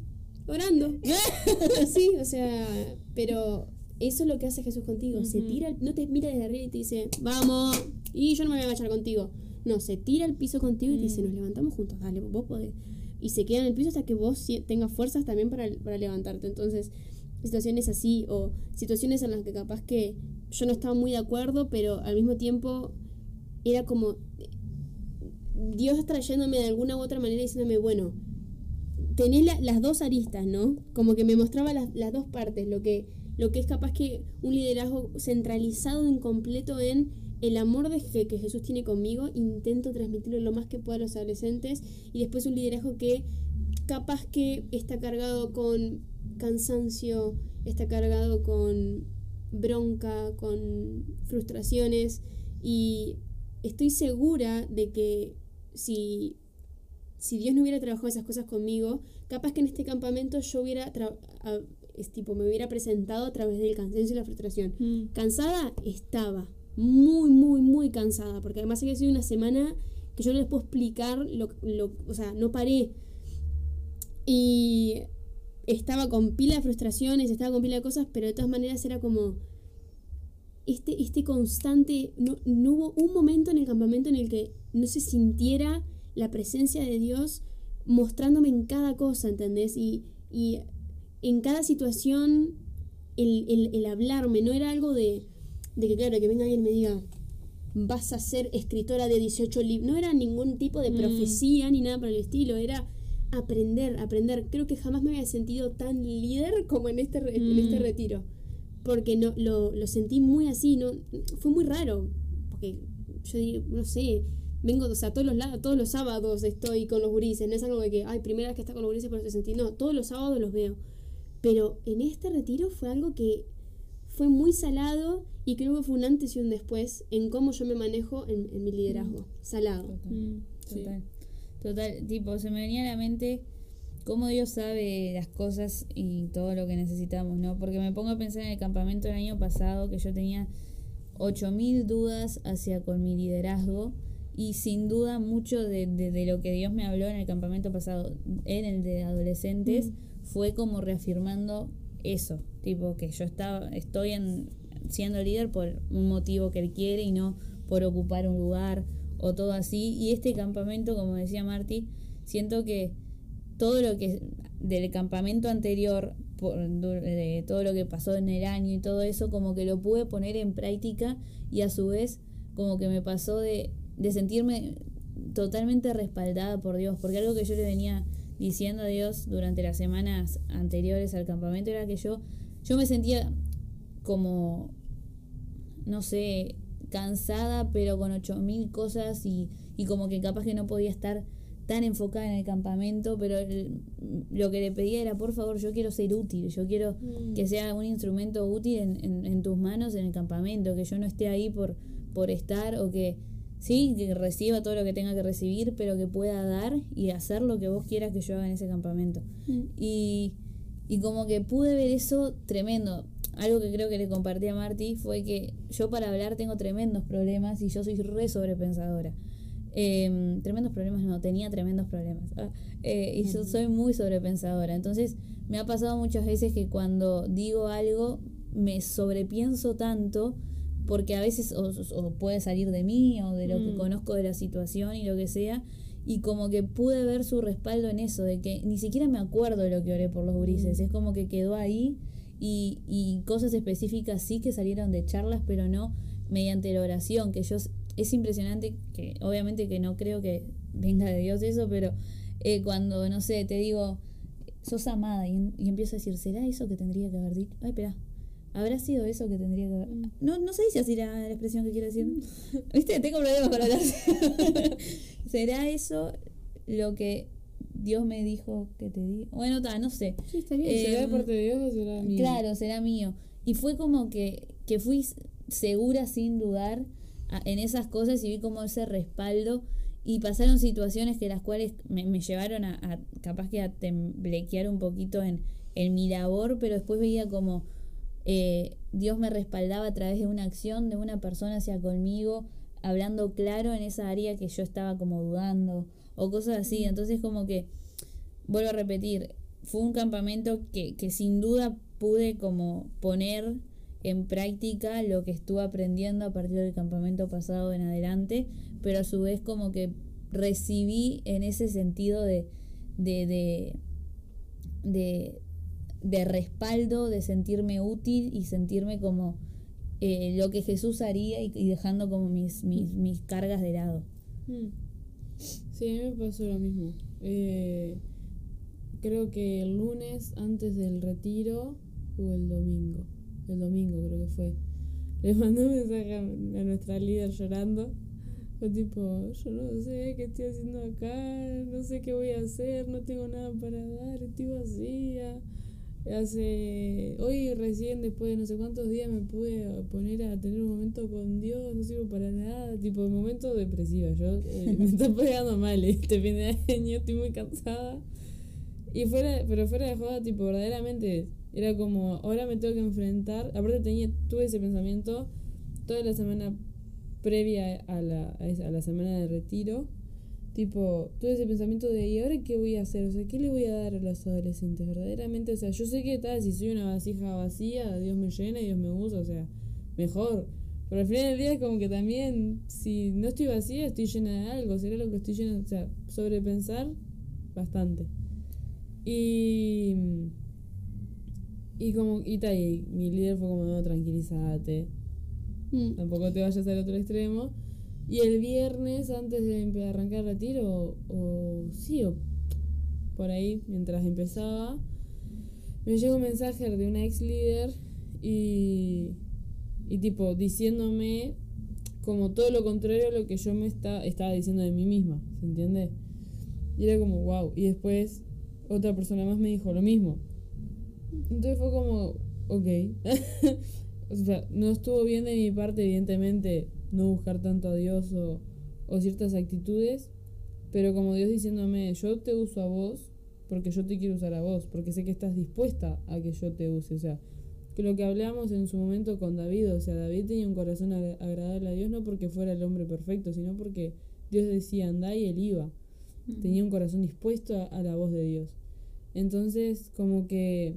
Orando. sí, o sea, pero eso es lo que hace Jesús contigo. Se tira, no te mira desde arriba y te dice, vamos, y yo no me voy a agachar contigo. No, se tira al piso contigo y te dice, Mm. nos levantamos juntos, dale, vos podés. Y se queda en el piso hasta que vos tengas fuerzas también para, levantarte. Entonces, situaciones así, o situaciones en las que capaz que yo no estaba muy de acuerdo, pero al mismo tiempo era como Dios trayéndome de alguna u otra manera diciéndome, bueno, tenés la- las dos aristas, ¿no? Como que me mostraba las, las dos partes, lo que, lo que es capaz que un liderazgo centralizado en completo en el amor de que, que Jesús tiene conmigo, intento transmitirlo lo más que pueda a los adolescentes, y después un liderazgo que capaz que está cargado con cansancio, está cargado con bronca, con frustraciones, y estoy segura de que si, si Dios no hubiera trabajado esas cosas conmigo, capaz que en este campamento yo hubiera, es tipo, me hubiera presentado a través del cansancio y la frustración. mm, Cansada estaba, muy, muy, muy cansada, porque además había sido una semana que yo no les puedo explicar, lo, lo- o sea, no paré. Y estaba con pila de frustraciones, estaba con pila de cosas, pero de todas maneras era como este, este constante, no, no hubo un momento en el campamento en el que no se sintiera la presencia de Dios mostrándome en cada cosa, ¿entendés? Y, y en cada situación el, el- el hablarme, no era algo de, de que, claro, que venga alguien y me diga, vas a ser escritora de 18 libros, no era ningún tipo de Mm. profecía ni nada por el estilo, era aprender, aprender. Creo que jamás me había sentido tan líder como en este, re- en este Mm. retiro porque no lo, lo sentí muy así, no fue muy raro, porque yo digo, no sé, vengo, o sea, todos los todos los sábados estoy con los gurises, no es algo de que, ay, primera vez que está con los gurises por eso sentí, no, todos los sábados los veo. Pero en este retiro fue algo que fue muy salado y creo que fue un antes y un después en cómo yo me manejo en, en mi liderazgo. Salado. Total. mm, sí. Total. Tipo, se me venía a la mente cómo Dios sabe las cosas y todo lo que necesitamos, ¿no? Porque me pongo a pensar en el campamento del año pasado que yo tenía 8000 dudas hacia con mi liderazgo y sin duda mucho de, de, de, lo que Dios me habló en el campamento pasado, en el de adolescentes, fue como reafirmando eso, tipo que yo estaba, estoy en, siendo líder por un motivo que Él quiere y no por ocupar un lugar o todo así. Y este campamento, como decía Marty, siento que todo lo que del campamento anterior, por, de todo lo que pasó en el año y todo eso, como que lo pude poner en práctica y a su vez como que me pasó de, de sentirme totalmente respaldada por Dios, porque algo que yo le venía diciendo a Dios durante las semanas anteriores al campamento era que yo, yo me sentía como, no sé, cansada, pero con ocho mil cosas y, y como que capaz que no podía estar tan enfocada en el campamento, pero el, lo que le pedía era, por favor, yo quiero ser útil, yo quiero mm. que sea un instrumento útil en, en, en, tus manos en el campamento, que yo no esté ahí por, por estar o que sí, que reciba todo lo que tenga que recibir, pero que pueda dar y hacer lo que vos quieras que yo haga en ese campamento. Mm. Y, y como que pude ver eso tremendo. Algo que creo que le compartí a Marty fue que yo para hablar tengo tremendos problemas y yo soy re sobrepensadora. Eh, tremendos problemas, no, tenía tremendos problemas. Ah, eh, y yo soy muy sobrepensadora. Entonces me ha pasado muchas veces que cuando digo algo me sobrepienso tanto porque a veces o, o, puede salir de mí o de lo que conozco de la situación y lo que sea. Y como que pude ver su respaldo en eso, de que ni siquiera me acuerdo de lo que oré por los grises. Es como que quedó ahí y, y cosas específicas sí que salieron de charlas, pero no mediante la oración, que yo es impresionante, que obviamente que no creo que venga de Dios eso, pero eh, cuando, no sé, te digo, sos amada y, y empiezo a decir, ¿será eso que tendría que haber dicho? Ay, espera, ¿Habrá sido eso que tendría que haber? Mm. No, no sé si así la, la expresión que quiero decir. ¿Viste? Tengo problemas para hablar. ¿Será eso lo que Dios me dijo que te di? Bueno, está, no sé. Sí, está bien. Eh, ¿Será de parte de Dios o será mío? Claro, será mío. Y fue como que, que fui segura sin dudar a, en esas cosas y vi como ese respaldo y pasaron situaciones que las cuales me, me llevaron a, a, capaz que a temblequear un poquito en, en mi labor, pero después veía como eh, Dios me respaldaba a través de una acción de una persona hacia conmigo, hablando claro en esa área que yo estaba como dudando o cosas así. Entonces como que, vuelvo a repetir, fue un campamento que, que sin duda pude como poner en práctica lo que estuve aprendiendo a partir del campamento pasado en adelante, pero a su vez como que recibí en ese sentido de, de, de, de de respaldo, de sentirme útil y sentirme como eh, lo que Jesús haría y, dejando como mis, mis, mis, cargas de lado. Hmm. Sí, a mí me pasó lo mismo. Eh, creo que el lunes antes del retiro o el domingo. El domingo creo que fue. Le mandé un mensaje a nuestra líder llorando. Fue tipo, yo no sé qué estoy haciendo acá, no sé qué voy a hacer, no tengo nada para dar, estoy vacía. Hace. Hoy recién, después de no sé cuántos días, me pude poner a tener un momento con Dios, no sirvo para nada, tipo de momento depresivo. Yo eh, me está pegando mal este fin de año, estoy muy cansada. Y fuera, pero fuera de joda, tipo, verdaderamente era como, ahora me tengo que enfrentar. Aparte tenía, tuve ese pensamiento toda la semana previa a la, a la semana de retiro Tipo, todo ese pensamiento de, ¿y ahora qué voy a hacer? O sea, ¿qué le voy a dar a los adolescentes? Verdaderamente, o sea, yo sé que tal, si soy una vasija vacía, Dios me llena y Dios me usa, o sea, mejor. Pero al final del día es como que también, si no estoy vacía, estoy llena de algo, será lo que estoy llena, o sea, sobrepensar bastante. Y... Y como, y tal, y mi líder fue como, no, tranquilízate. Mm. Tampoco te vayas al otro extremo. Y el viernes, antes de arrancar el retiro, o, sí, o por ahí, mientras empezaba, me llegó un mensaje de una ex líder y, y tipo diciéndome como todo lo contrario a lo que yo me está, estaba diciendo de mí misma, ¿se entiende? Y era como, wow. Y después otra persona más me dijo lo mismo. Entonces fue como, ok. o sea, no estuvo bien de mi parte, evidentemente, no buscar tanto a Dios o, o ciertas actitudes, pero como Dios diciéndome, yo te uso a vos porque yo te quiero usar a vos, porque sé que estás dispuesta a que yo te use. O sea, que lo que hablamos en su momento con David, o sea, David tenía un corazón agra- agradable a Dios no porque fuera el hombre perfecto, sino porque Dios decía andá y él iba. Tenía un corazón dispuesto a, a la voz de Dios. Entonces, como que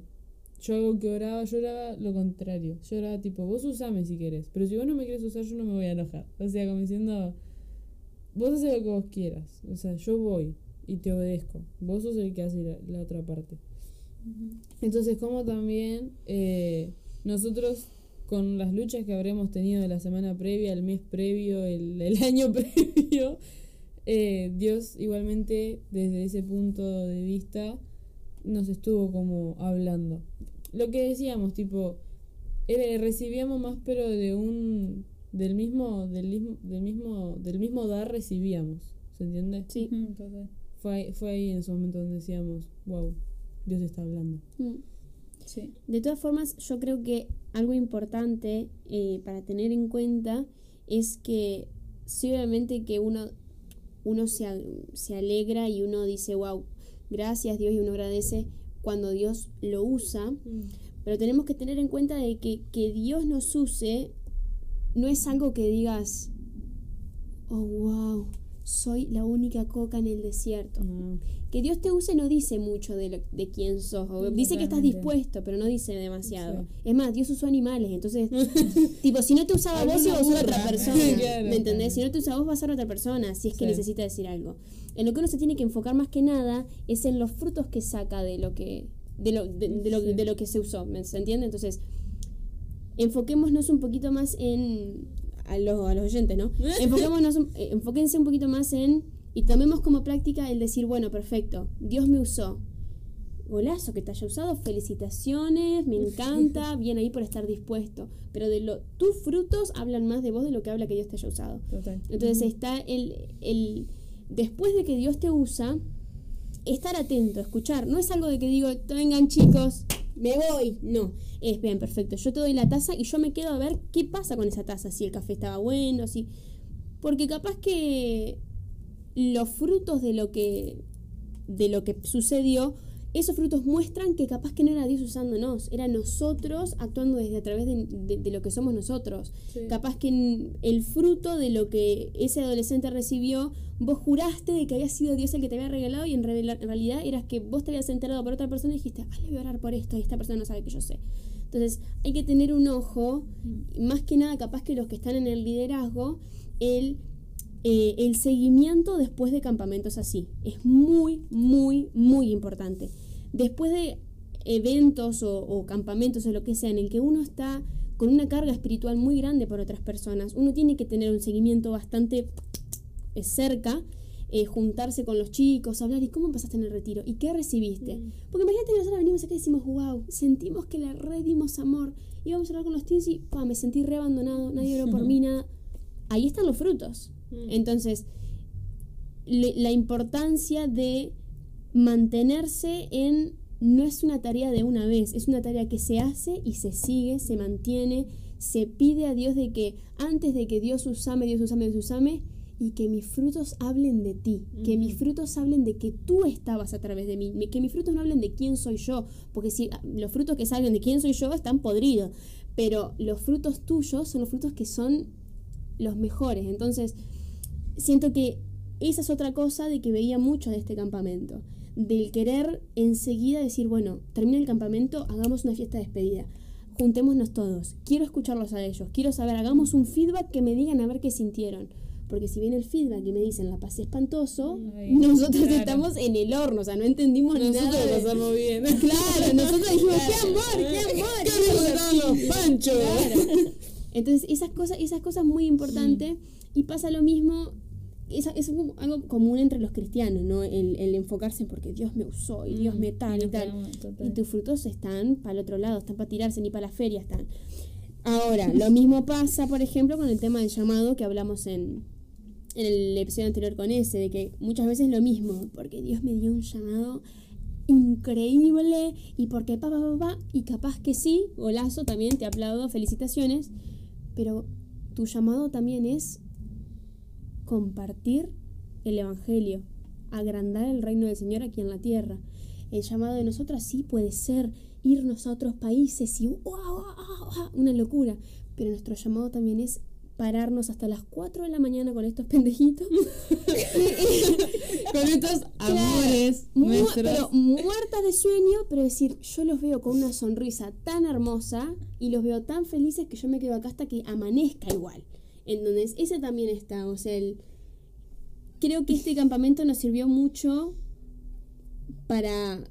yo algo que oraba, yo oraba lo contrario. Yo oraba tipo, vos usame si querés, pero si vos no me querés usar, yo no me voy a enojar. O sea, como diciendo, vos haces lo que vos quieras. O sea, yo voy y te obedezco. Vos sos el que hace la, la otra parte. Entonces, como también eh, nosotros con las luchas que habremos tenido la semana previa, el mes previo, el, el año previo, eh, Dios igualmente desde ese punto de vista nos estuvo como hablando. Lo que decíamos, tipo, era- recibíamos más pero de un del mismo del mismo del mismo del mismo dar recibíamos, ¿se entiende? Sí. Ujú, total. Fue ahí, fue ahí en esos momentos donde decíamos, wow, Dios está hablando. Mm. Sí. De todas formas, yo creo que algo importante eh, para tener en cuenta es que sí, obviamente que uno, uno se, se alegra y uno dice, wow, gracias Dios y uno agradece cuando Dios lo usa, pero tenemos que tener en cuenta de que que Dios nos use no es algo que digas, oh, wow, soy la única coca en el desierto. No. Que Dios te use no dice mucho de, lo- de quién sos. o dice que estás dispuesto, pero no dice demasiado. Sí. Es más, Dios usó animales. Entonces, tipo, si no te usaba vos, iba a usar otra persona. Claro. ¿Me entendés? Si no te usa a vos, va a ser otra persona. Si es que Sí. necesita decir algo. En lo que uno se tiene que enfocar más que nada es en los frutos que saca de lo que, de lo, de, de lo, de lo que se usó. ¿me- ¿Se entiende? Entonces, enfoquémonos un poquito más en. A los, a los oyentes, ¿no? Enfoquémonos, eh, enfóquense un poquito más en. Y tomemos como práctica el decir, bueno, perfecto, Dios me usó. Golazo que te haya usado, felicitaciones, me encanta, bien ahí por estar dispuesto. Pero de lo, tus frutos hablan más de vos de lo que habla que Dios te haya usado. Total. Entonces está el, el. Después de que Dios te usa, estar atento, escuchar. No es algo de que digo, vengan chicos, me voy. No. Es bien, perfecto. Yo te doy la taza y yo me quedo a ver qué pasa con esa taza. Si el café estaba bueno, si. Porque capaz que los frutos de lo que. de lo que sucedió. Esos frutos muestran que capaz que no era Dios usándonos, era nosotros actuando desde a través de, de- de lo que somos nosotros. Sí. Capaz que el fruto de lo que ese adolescente recibió, vos juraste de que había sido Dios el que te había regalado y en, realidad eras que vos te habías enterado por otra persona y dijiste, ah, le voy a orar por esto y esta persona no sabe que yo sé. Entonces hay que tener un ojo, más que nada capaz que los que están en el liderazgo, el, eh, el seguimiento después de campamentos así. Es muy, muy, muy importante. Después de eventos o, o campamentos o lo que sea en el que uno está con una carga espiritual muy grande por otras personas, uno tiene que tener un seguimiento bastante eh, cerca, eh, juntarse con los chicos, hablar, ¿y cómo pasaste en el retiro? ¿Y qué recibiste? Porque imagínate que nosotros venimos acá y decimos, wow, sentimos que le redimos amor. Íbamos a hablar con los teens y pa, me sentí re abandonado, nadie oró por mí, nada. Ahí están los frutos. Entonces, le- la importancia de mantenerse en no es una tarea de una vez, es una tarea que se hace y se sigue, se mantiene, se pide a Dios de que antes de que Dios usame, Dios usame, Dios usame, y que mis frutos hablen de ti, que mis frutos hablen de que tú estabas a través de mí, que mis frutos no hablen de quién soy yo, porque si ah, los frutos que salgan de quién soy yo están podridos, pero los frutos tuyos son los frutos que son los mejores. Entonces, siento que esa es otra cosa de que veía mucho de este campamento. Del querer enseguida decir, bueno, termina el campamento, hagamos una fiesta de despedida. Juntémonos todos. Quiero escucharlos a ellos. Quiero saber, hagamos un feedback que me digan a ver qué sintieron. Porque si viene el feedback y me dicen la pasé espantoso, Ay, nosotros claro. estamos en el horno, o sea, no entendimos Nosotros nada. lo de- pasamos bien. Claro, nosotros dijimos, qué amor, qué amor. ¡Qué ricos estaban los panchos! Claro. Entonces, esas cosas, esas cosas muy importantes. Y pasa lo mismo, es, es algo común entre los cristianos, ¿no? El, el enfocarse en porque Dios me usó y Dios me tal y, tal. Y tus frutos están para el otro lado, están para tirarse, ni para la feria están. Ahora, lo mismo pasa, por ejemplo, con el tema del llamado que hablamos en, en el episodio anterior con ese, de que muchas veces lo mismo, porque Dios me dio un llamado increíble y porque pa, pa, pa, pa, y capaz que sí, golazo, también te aplaudo, felicitaciones, pero tu llamado también es compartir el Evangelio, agrandar el reino del Señor aquí en la tierra. el llamado de nosotras sí puede ser irnos a otros países y ¡guau, guau, guau! una locura. Pero nuestro llamado también es pararnos hasta las 4 de la mañana con estos pendejitos. Con estos amores Mu- nuestros. pero muertas de sueño, pero decir, yo los veo con una sonrisa tan hermosa y los veo tan felices que yo me quedo acá hasta que amanezca igual. Entonces, ese también está, o sea, el- creo que este campamento nos sirvió mucho para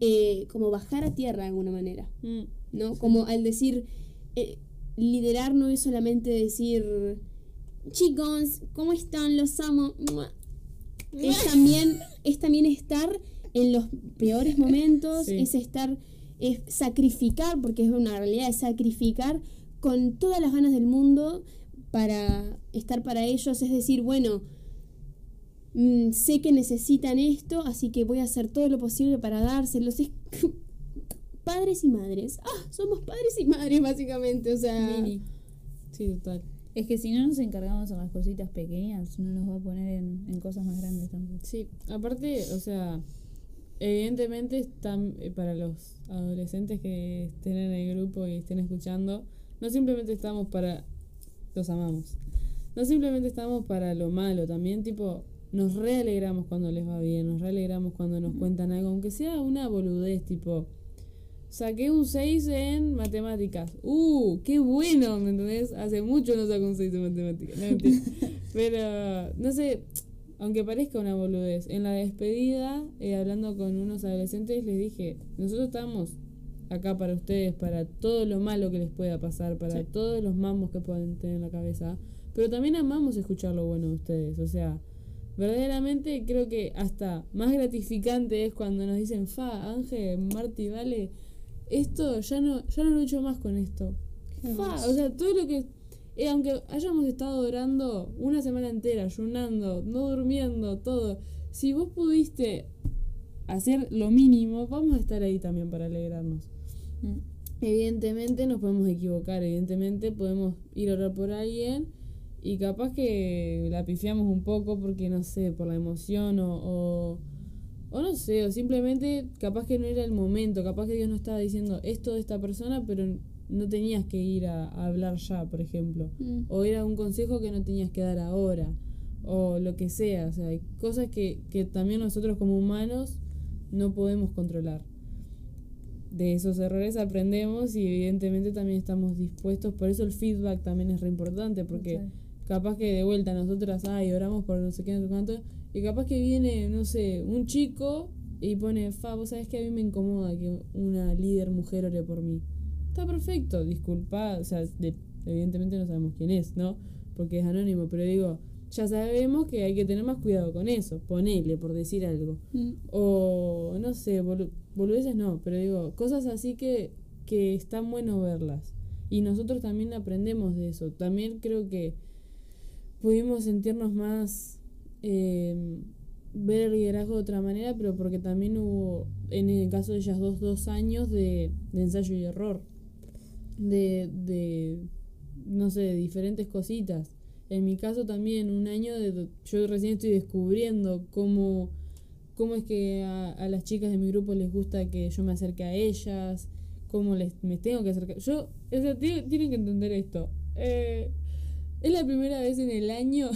eh, como bajar a tierra de alguna manera. Mm, ¿no? Como al decir, eh, liderar no es solamente decir, chicos, ¿cómo están? Los amo. Mua. Es también, es también estar en los peores momentos, Sí. es estar, es sacrificar, porque es una realidad, es sacrificar con todas las ganas del mundo para estar para ellos, es decir, bueno, mm, sé que necesitan esto, así que voy a hacer todo lo posible para dárselos. Es padres y madres. Ah, somos padres y madres, básicamente. O sea. Sí, total. Es que si no nos encargamos en las cositas pequeñas, no nos va a poner en, en cosas más grandes tampoco. Sí, aparte, o sea, evidentemente están eh, para los adolescentes que estén en el grupo y estén escuchando, no simplemente estamos para los amamos. No simplemente estamos para lo malo, también tipo nos realegramos cuando les va bien, nos realegramos cuando nos cuentan algo, aunque sea una boludez, tipo saqué un 6 en matemáticas. ¡Uh! ¡Qué bueno! ¿Me entendés? Hace mucho no saco un 6 en matemáticas. No. Pero, no sé, aunque parezca una boludez, en la despedida, eh, hablando con unos adolescentes, les dije, nosotros estamos acá para ustedes, para todo lo malo que les pueda pasar, para Sí. todos los mambos que pueden tener en la cabeza, pero también amamos escuchar lo bueno de ustedes, o sea, verdaderamente creo que hasta más gratificante es cuando nos dicen, fa, Ángel, Marti, vale, esto ya no, ya no lucho más con esto. Fa, o sea, todo lo que eh, aunque hayamos estado orando una semana entera, ayunando, no durmiendo, todo, si vos pudiste hacer lo mínimo, vamos a estar ahí también para alegrarnos. Mm. Evidentemente nos podemos equivocar, evidentemente podemos ir a orar por alguien y capaz que la pifiamos un poco porque no sé, por la emoción o, o, o no sé, o simplemente capaz que no era el momento, capaz que Dios no estaba diciendo esto de esta persona, pero no tenías que ir a, a hablar ya, por ejemplo. Mm. O era un consejo que no tenías que dar ahora. O lo que sea. O sea, hay cosas que, que también nosotros como humanos no podemos controlar. De esos errores aprendemos y evidentemente también estamos dispuestos. Por eso el feedback también es re importante. Porque Sí. capaz que de vuelta nosotras, ay, oramos por no sé qué, no sé cuánto. Y capaz que viene, no sé, un chico y pone, fa, vos sabés que a mí me incomoda que una líder mujer ore por mí. Está perfecto, disculpa, o sea, de- evidentemente no sabemos quién es, ¿no? Porque es anónimo, pero digo, ya sabemos que hay que tener más cuidado con eso, ponele, por decir algo. Mm. O, no sé, bolu- boludeces no, pero digo, cosas así que, que están bueno verlas. Y nosotros también aprendemos de eso. También creo que pudimos sentirnos más, eh, ver el liderazgo de otra manera, pero porque también hubo, en el caso de ellas dos, dos años de, de ensayo y error. De, de, no sé, de diferentes cositas. En mi caso también, un año de... Yo recién estoy descubriendo cómo, cómo es que a, a las chicas de mi grupo les gusta que yo me acerque a ellas, cómo les, me tengo que acercar. Yo, o sea, tienen, que entender esto. Eh, es la primera vez en el año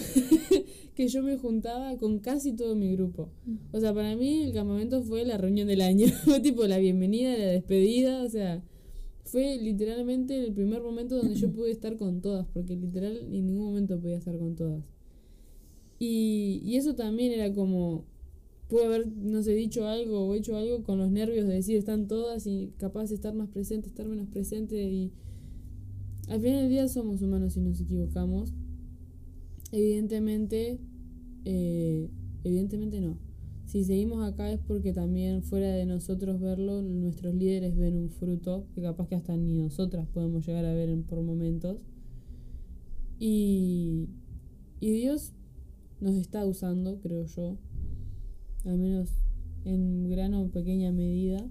que yo me juntaba con casi todo mi grupo. O sea, para mí el campamento fue la reunión del año. Tipo la bienvenida, la despedida. O sea, fue literalmente el primer momento donde yo pude estar con todas. Porque literal en ningún momento podía estar con todas. Y, y eso también era como. Pude haber, no sé, dicho algo o hecho algo con los nervios de decir están todas y capaz de estar más presente, estar menos presente y al final del día somos humanos y nos equivocamos. Evidentemente, eh, evidentemente no. Si seguimos acá es porque también fuera de nosotros verlo, nuestros líderes ven un fruto que capaz que hasta ni nosotras podemos llegar a ver en, por momentos. Y, y Dios nos está usando, creo yo, al menos en gran o pequeña medida.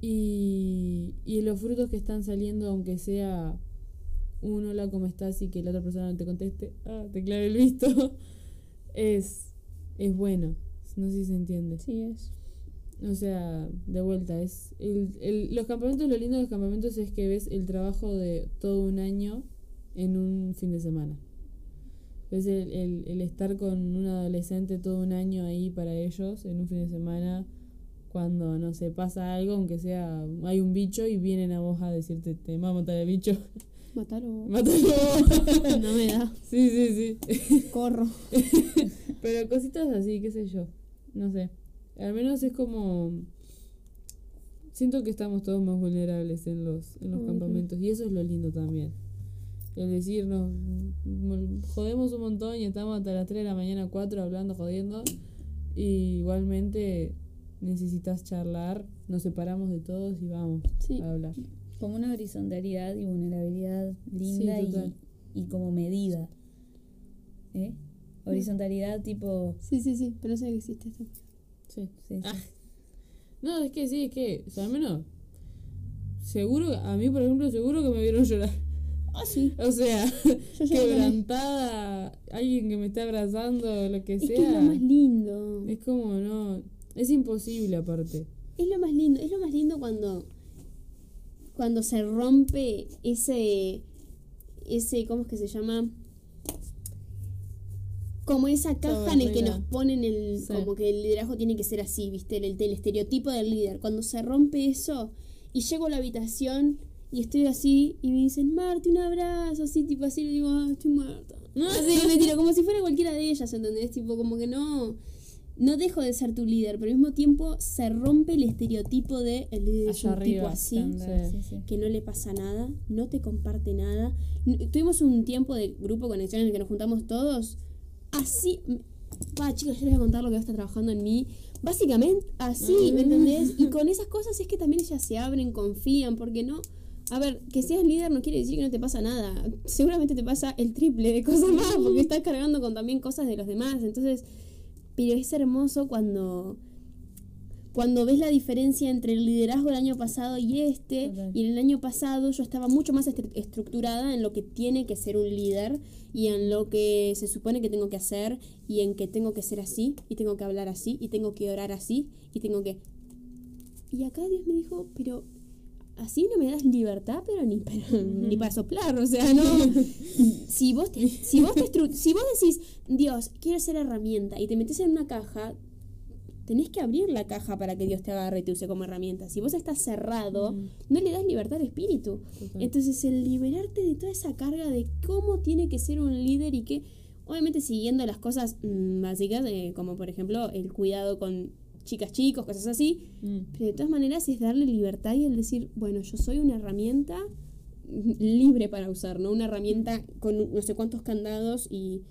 Y, y los frutos que están saliendo, aunque sea un hola, ¿cómo estás? y que la otra persona no te conteste, ah, te clave el visto, es, es bueno. No sé si se entiende. Sí, es. O sea, de vuelta, es el, el- los campamentos, lo lindo de los campamentos es que ves el trabajo de todo un año en un fin de semana. Ves el, el, el estar con un adolescente todo un año ahí para ellos en un fin de semana cuando, no sé, pasa algo, aunque sea, hay un bicho y vienen a vos a decirte, te va a matar el bicho, Mátalo. mátalo. no me da. sí, sí, sí. Corro. Pero cositas así, qué sé yo. No sé. Al menos es como. Siento que estamos todos más vulnerables en los, en los campamentos. Y eso es lo lindo también. El decir, nos jodemos un montón y estamos hasta las 3 de la mañana, 4 hablando, jodiendo. Y igualmente necesitas charlar, nos separamos de todos y vamos Sí. a hablar. Como una horizontalidad y vulnerabilidad linda Sí, y, y como medida. ¿Eh? Horizontalidad tipo... Sí, sí, sí, pero no sé que existe esto. Sí. sí, sí. Ah. No, es que sí, es que, o sea, al menos. Seguro, a mí por ejemplo, seguro que me vieron llorar. Ah, sí. O sea, Yo quebrantada, alguien que me esté abrazando, lo que Es sea. que es lo más lindo. Es como, no. Es imposible aparte. Es lo más lindo, es lo más lindo cuando cuando se rompe ese ese ¿cómo es que se llama? Como esa caja en el que barrera. nos ponen el Sí. como que el liderazgo tiene que ser así, ¿viste? El, el estereotipo del líder. Cuando se rompe eso y llego a la habitación y estoy así y me dicen, "Marti, un abrazo", así tipo así, le digo, "Ah, estoy muerta." Así me tiro como si fuera cualquiera de ellas, ¿entendés? Tipo como que no no dejo de ser tu líder, pero al mismo tiempo se rompe el estereotipo de el líder es un tipo así, sí. sí, que no le pasa nada, no te comparte nada. Tuvimos un tiempo de grupo conexión en el que nos juntamos todos. Así. Va, chicos, yo les voy a contar lo que estar trabajando en mí. Básicamente, así, ¿me entendés? Y con esas cosas es que también ellas se abren, confían, porque no. A ver, que seas líder no quiere decir que no te pasa nada. Seguramente te pasa el triple de cosas más, porque estás cargando con también cosas de los demás. Entonces, pero es hermoso cuando cuando ves la diferencia entre el liderazgo del año pasado y este, Total. y en el año pasado yo estaba mucho más estru- estructurada en lo que tiene que ser un líder y en lo que se supone que tengo que hacer y en que tengo que ser así y tengo que hablar así y tengo que orar así y tengo que... Y acá Dios me dijo, pero así no me das libertad, pero ni para, ni para soplar, o sea, no. si vos te- si vos te si vos decís, Dios, quiero ser herramienta y te metes en una caja, tenés que abrir la caja para que Dios te agarre y te use como herramienta. Si vos estás cerrado, no le das libertad al espíritu. Entonces, el liberarte de toda esa carga de cómo tiene que ser un líder y que, obviamente, siguiendo las cosas mm, básicas, eh, como por ejemplo el cuidado con chicas, chicos, cosas así, Mm. pero de todas maneras es darle libertad y el decir, bueno, yo soy una herramienta libre para usar, ¿no? Una herramienta con no sé cuántos candados y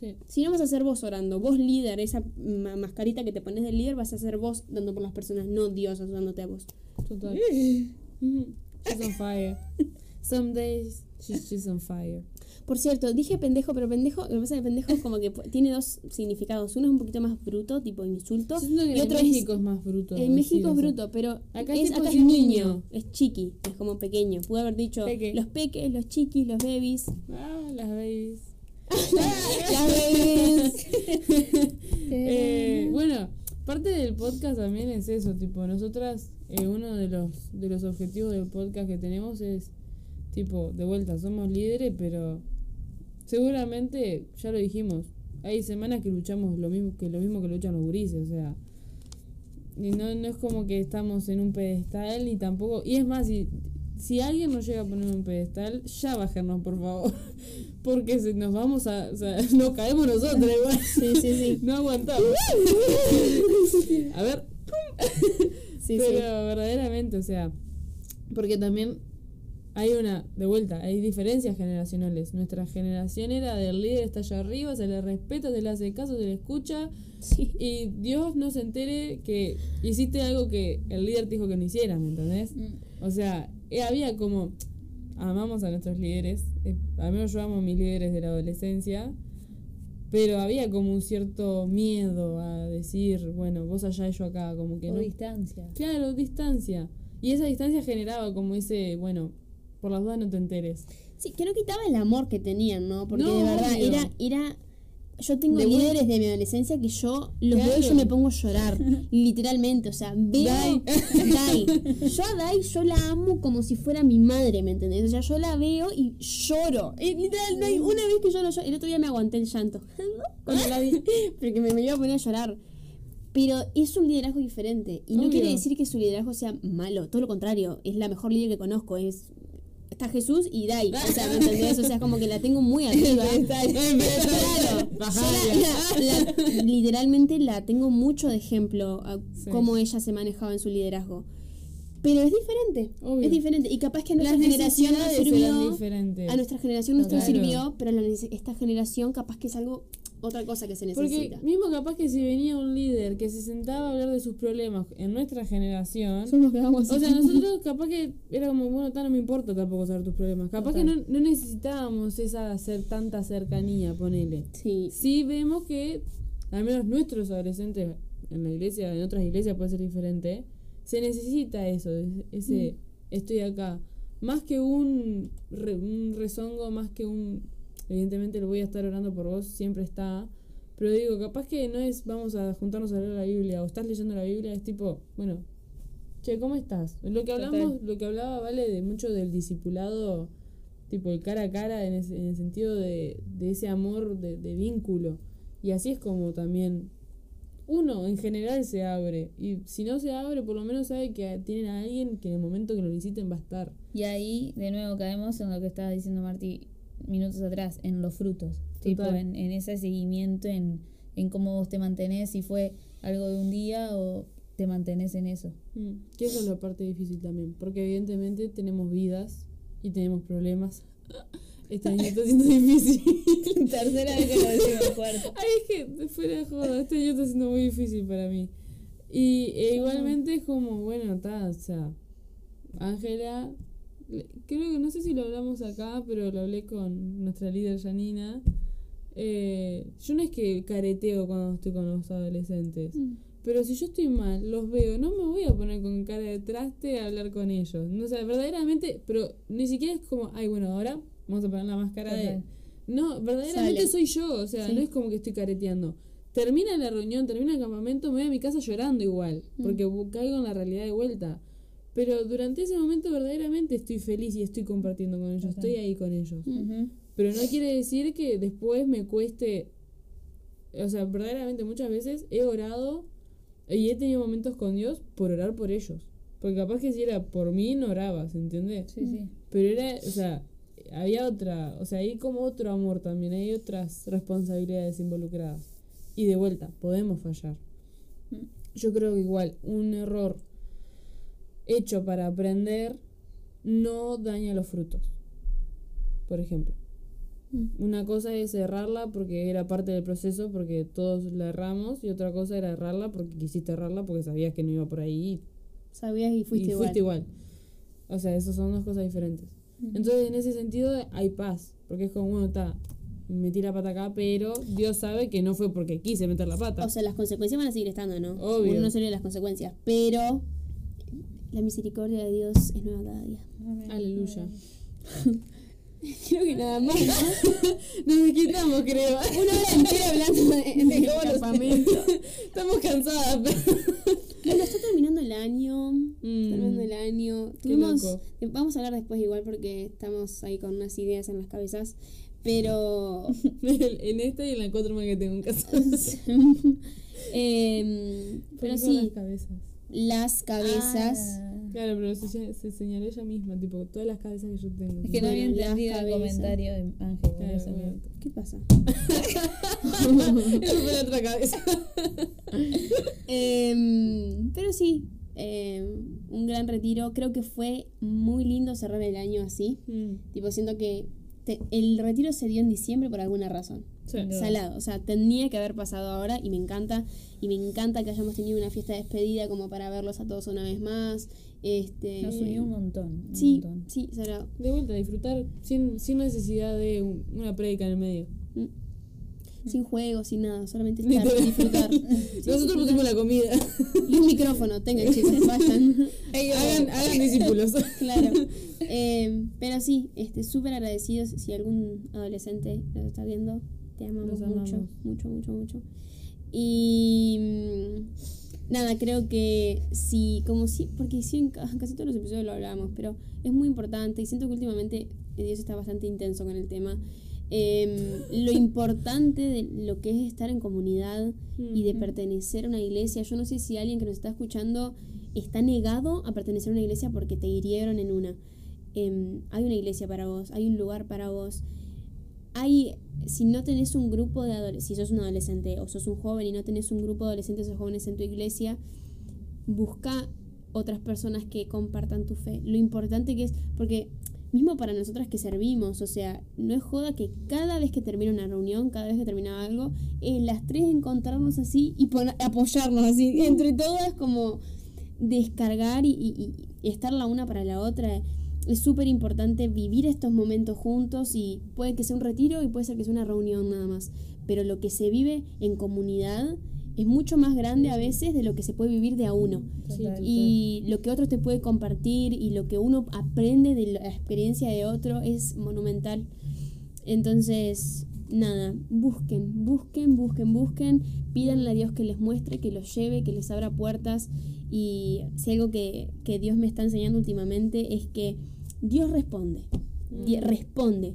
Sí. si no vas a ser vos orando, vos líder, esa ma- mascarita que te pones de líder, vas a ser vos dando por las personas, no Dios ayudándote a vos. Total. She's on fire. Some days she's just on fire. Por cierto, dije pendejo, pero pendejo, lo que pasa es que pendejo como que tiene dos significados. Uno es un poquito más bruto, tipo insulto, Yo y en otro México es... es más bruto. En México es bruto, pero Acá es, es acá es niño, niño. es chiqui, es como pequeño. Pude haber dicho Peque. los peques, los chiquis, los babies. Ah, las babies. Las babies. Eh, bueno, parte del podcast también es eso, tipo, nosotras, eh, uno de los, de los objetivos del podcast que tenemos es, tipo, de vuelta, somos líderes, pero seguramente, ya lo dijimos, hay semanas que luchamos lo mismo que lo mismo que luchan los gurises, o sea, y no, no es como que estamos en un pedestal ni tampoco, y es más, si, si alguien nos llega a poner en un pedestal, ya bájenos, por favor, porque nos vamos a, o sea, nos caemos nosotros igual. Sí, sí, sí. No aguantamos. A ver, Sí, pero sí. verdaderamente, o sea, porque también hay una, de vuelta, hay diferencias generacionales. Nuestra generación era del líder está allá arriba, se le respeta, se le hace caso, se le escucha Sí. y Dios no se entere que hiciste algo que el líder te dijo que no hicieras, ¿me entendés? Mm. O sea, eh, había como. Amamos a nuestros líderes. eh, al menos yo amo a mis líderes de la adolescencia. Pero había como un cierto miedo a decir, bueno, vos allá y yo acá, como que O no. distancia. Claro, distancia. Y esa distancia generaba como ese, bueno, por las dudas no te enteres. Sí, que no quitaba el amor que tenían, ¿no? Porque No, de verdad obvio. era, era yo tengo De líderes de mi adolescencia que yo los veo y yo me pongo a llorar, literalmente, o sea, veo Dai. Dai. Yo a Dai yo la amo como si fuera mi madre, ¿me entendés? O sea, yo la veo y lloro. Eh, literal, hay una vez que yo no lloro. El otro día me aguanté el llanto cuando la vi, porque me, me iba a poner a llorar. Pero es un liderazgo diferente. Y no Obvio. quiere decir que su liderazgo sea malo. Todo lo contrario. Es la mejor líder que conozco. Es está Jesús y Dai. O sea, ¿me entendés? O sea, como que la tengo muy arriba. Claro, la- la- literalmente la tengo mucho de ejemplo a Sí. cómo ella se manejaba en su liderazgo. Pero es diferente, Obvio. es diferente. Y capaz que a nuestra Las generación nos sirvió, a nuestra generación nos Claro. sirvió, pero la esta generación capaz que es algo, otra cosa que se Porque necesita. mismo capaz que si venía un líder que se sentaba a hablar de sus problemas en nuestra generación, Somos que vamos o sea, nosotros capaz que era como, bueno, ta, no me importa tampoco saber tus problemas. Capaz que no, no necesitábamos esa hacer tanta cercanía, ponele. Sí, Sí vemos que, al menos nuestros adolescentes en la iglesia, en otras iglesias puede ser diferente, se necesita eso, ese estoy acá. Más que un, re- un rezongo, más que un, evidentemente lo voy a estar orando por vos, siempre está. Pero digo, capaz que no es vamos a juntarnos a leer la Biblia o estás leyendo la Biblia, es tipo, bueno, che, ¿cómo estás? Lo que hablamos, lo que hablaba vale de mucho del discipulado, tipo el cara a cara en, ese- en el sentido de, de ese amor de, de vínculo. Y así es como también uno en general se abre. Y si no se abre, por lo menos sabe que tienen a alguien que en el momento que lo necesiten va a estar. Y ahí, de nuevo, caemos en lo que estaba diciendo Marti minutos atrás, en los frutos. Tipo, en, en ese seguimiento, en, en cómo vos te mantenés, si fue algo de un día o te mantenés en eso. Mm, Que eso es la parte difícil también. Porque evidentemente tenemos vidas y tenemos problemas. Este año está siendo difícil. Tercera vez que lo decimos, cuarto. Ay, es que fuera de joda, este año está siendo muy difícil para mí. Y e igualmente es como, bueno, está, o sea, Ángela, creo que no sé si lo hablamos acá, pero lo hablé con nuestra líder Janina. Eh, yo no es que careteo cuando estoy con los adolescentes, pero si yo estoy mal, los veo, no me voy a poner con cara de traste a hablar con ellos. No, o sea, verdaderamente, pero ni siquiera es como, ay, bueno, ahora vamos a poner la máscara de... No, verdaderamente Sale. soy yo, o sea, Sí. no es como que estoy careteando. Termina la reunión, termina el campamento, me voy a mi casa llorando igual, porque bu- caigo en la realidad de vuelta. Pero durante ese momento verdaderamente estoy feliz y estoy compartiendo con ellos, Total. estoy ahí con ellos. Pero no quiere decir que después me cueste, o sea, verdaderamente muchas veces he orado y he tenido momentos con Dios por orar por ellos. Porque capaz que si era por mí no orabas, ¿entiendes? Sí, sí. Pero era, o sea, había otra, o sea, hay como otro amor también, hay otras responsabilidades involucradas. Y de vuelta, podemos fallar. Mm. Yo creo que igual un error hecho para aprender no daña los frutos. Por ejemplo. Mm. Una cosa es errarla porque era parte del proceso, porque todos la erramos, y otra cosa era errarla porque quisiste errarla porque sabías que no iba por ahí sabías y fuiste y igual. fuiste igual. O sea, esas son dos cosas diferentes. Entonces, en ese sentido, hay paz. Porque es como, bueno, está, metí la pata acá, pero Dios sabe que no fue porque quise meter la pata. O sea, las consecuencias van a seguir estando, ¿no? Obvio. Uno no se las consecuencias, pero la misericordia de Dios es nueva cada día. Aleluya. Creo que nada más. Nos quitamos, creo. Una hora entera hablando de, de cómo campamento. Estamos cansadas. pero- Bueno, está terminando el año. Mm. Está terminando el año. Qué Tuvimos, loco. eh, vamos a hablar después igual porque estamos ahí con unas ideas en las cabezas. Pero en esta y en la cuatro más que tengo en casa. Em, pero ¿Por qué con sí, las cabezas. Las cabezas. Ah, Claro, pero se, se señaló ella misma, tipo, todas las cabezas que yo tengo. es que no había entendido el comentario de Ángel. por Claro, eso bueno. me- ¿Qué pasa? Eso fue la otra cabeza. Em, pero sí, em, un gran retiro. Creo que fue muy lindo cerrar el año así. Mm, Tipo, siento que te- el retiro se dio en diciembre por alguna razón. Sí. Salado, o sea, tenía que haber pasado ahora y me encanta. Y me encanta que hayamos tenido una fiesta de despedida como para verlos a todos una vez más. Este, Nos unió un montón. un Sí, montón. sí, salado. De vuelta, disfrutar sin, sin necesidad de un- una prédica en el medio. Mm. Sin juegos, sin nada, solamente estar, Literal. disfrutar. Nosotros pusimos la comida. Y un micrófono, tengan chicos, vayan. hagan, hagan discípulos. Claro. Eh, pero sí, este, súper agradecidos. Si algún adolescente nos está viendo, Te amamos, Los mucho, amamos. mucho, mucho, mucho. Y mm, nada, creo que sí, como sí, porque sí, en ca- casi todos los episodios lo hablamos, pero es muy importante y siento que últimamente Dios está bastante intenso con el tema. Em, lo importante de lo que es estar en comunidad y de pertenecer a una iglesia. Yo no sé si alguien que nos está escuchando está negado a pertenecer a una iglesia porque te hirieron en una. Em, hay una iglesia para vos, hay un lugar para vos. Hay, si no tenés un grupo de adolescentes, si sos un adolescente o sos un joven y no tenés un grupo de adolescentes o jóvenes en tu iglesia, busca otras personas que compartan tu fe. Lo importante que es, porque mismo para nosotras que servimos, o sea, no es joda que cada vez que termina una reunión, cada vez que termina algo, eh, las tres encontrarnos así y apoyarnos así, entre todas como descargar y, y- y estar la una para la otra. Es súper importante vivir estos momentos juntos y puede que sea un retiro y puede ser que sea una reunión nada más, pero lo que se vive en comunidad es mucho más grande a veces de lo que se puede vivir de a uno y lo que otro te puede compartir y lo que uno aprende de la experiencia de otro es monumental. Entonces, nada, busquen, busquen, busquen, busquen, pídanle a Dios que les muestre, que los lleve, que les abra puertas y si algo que, que Dios me está enseñando últimamente es que Dios responde, Di- responde.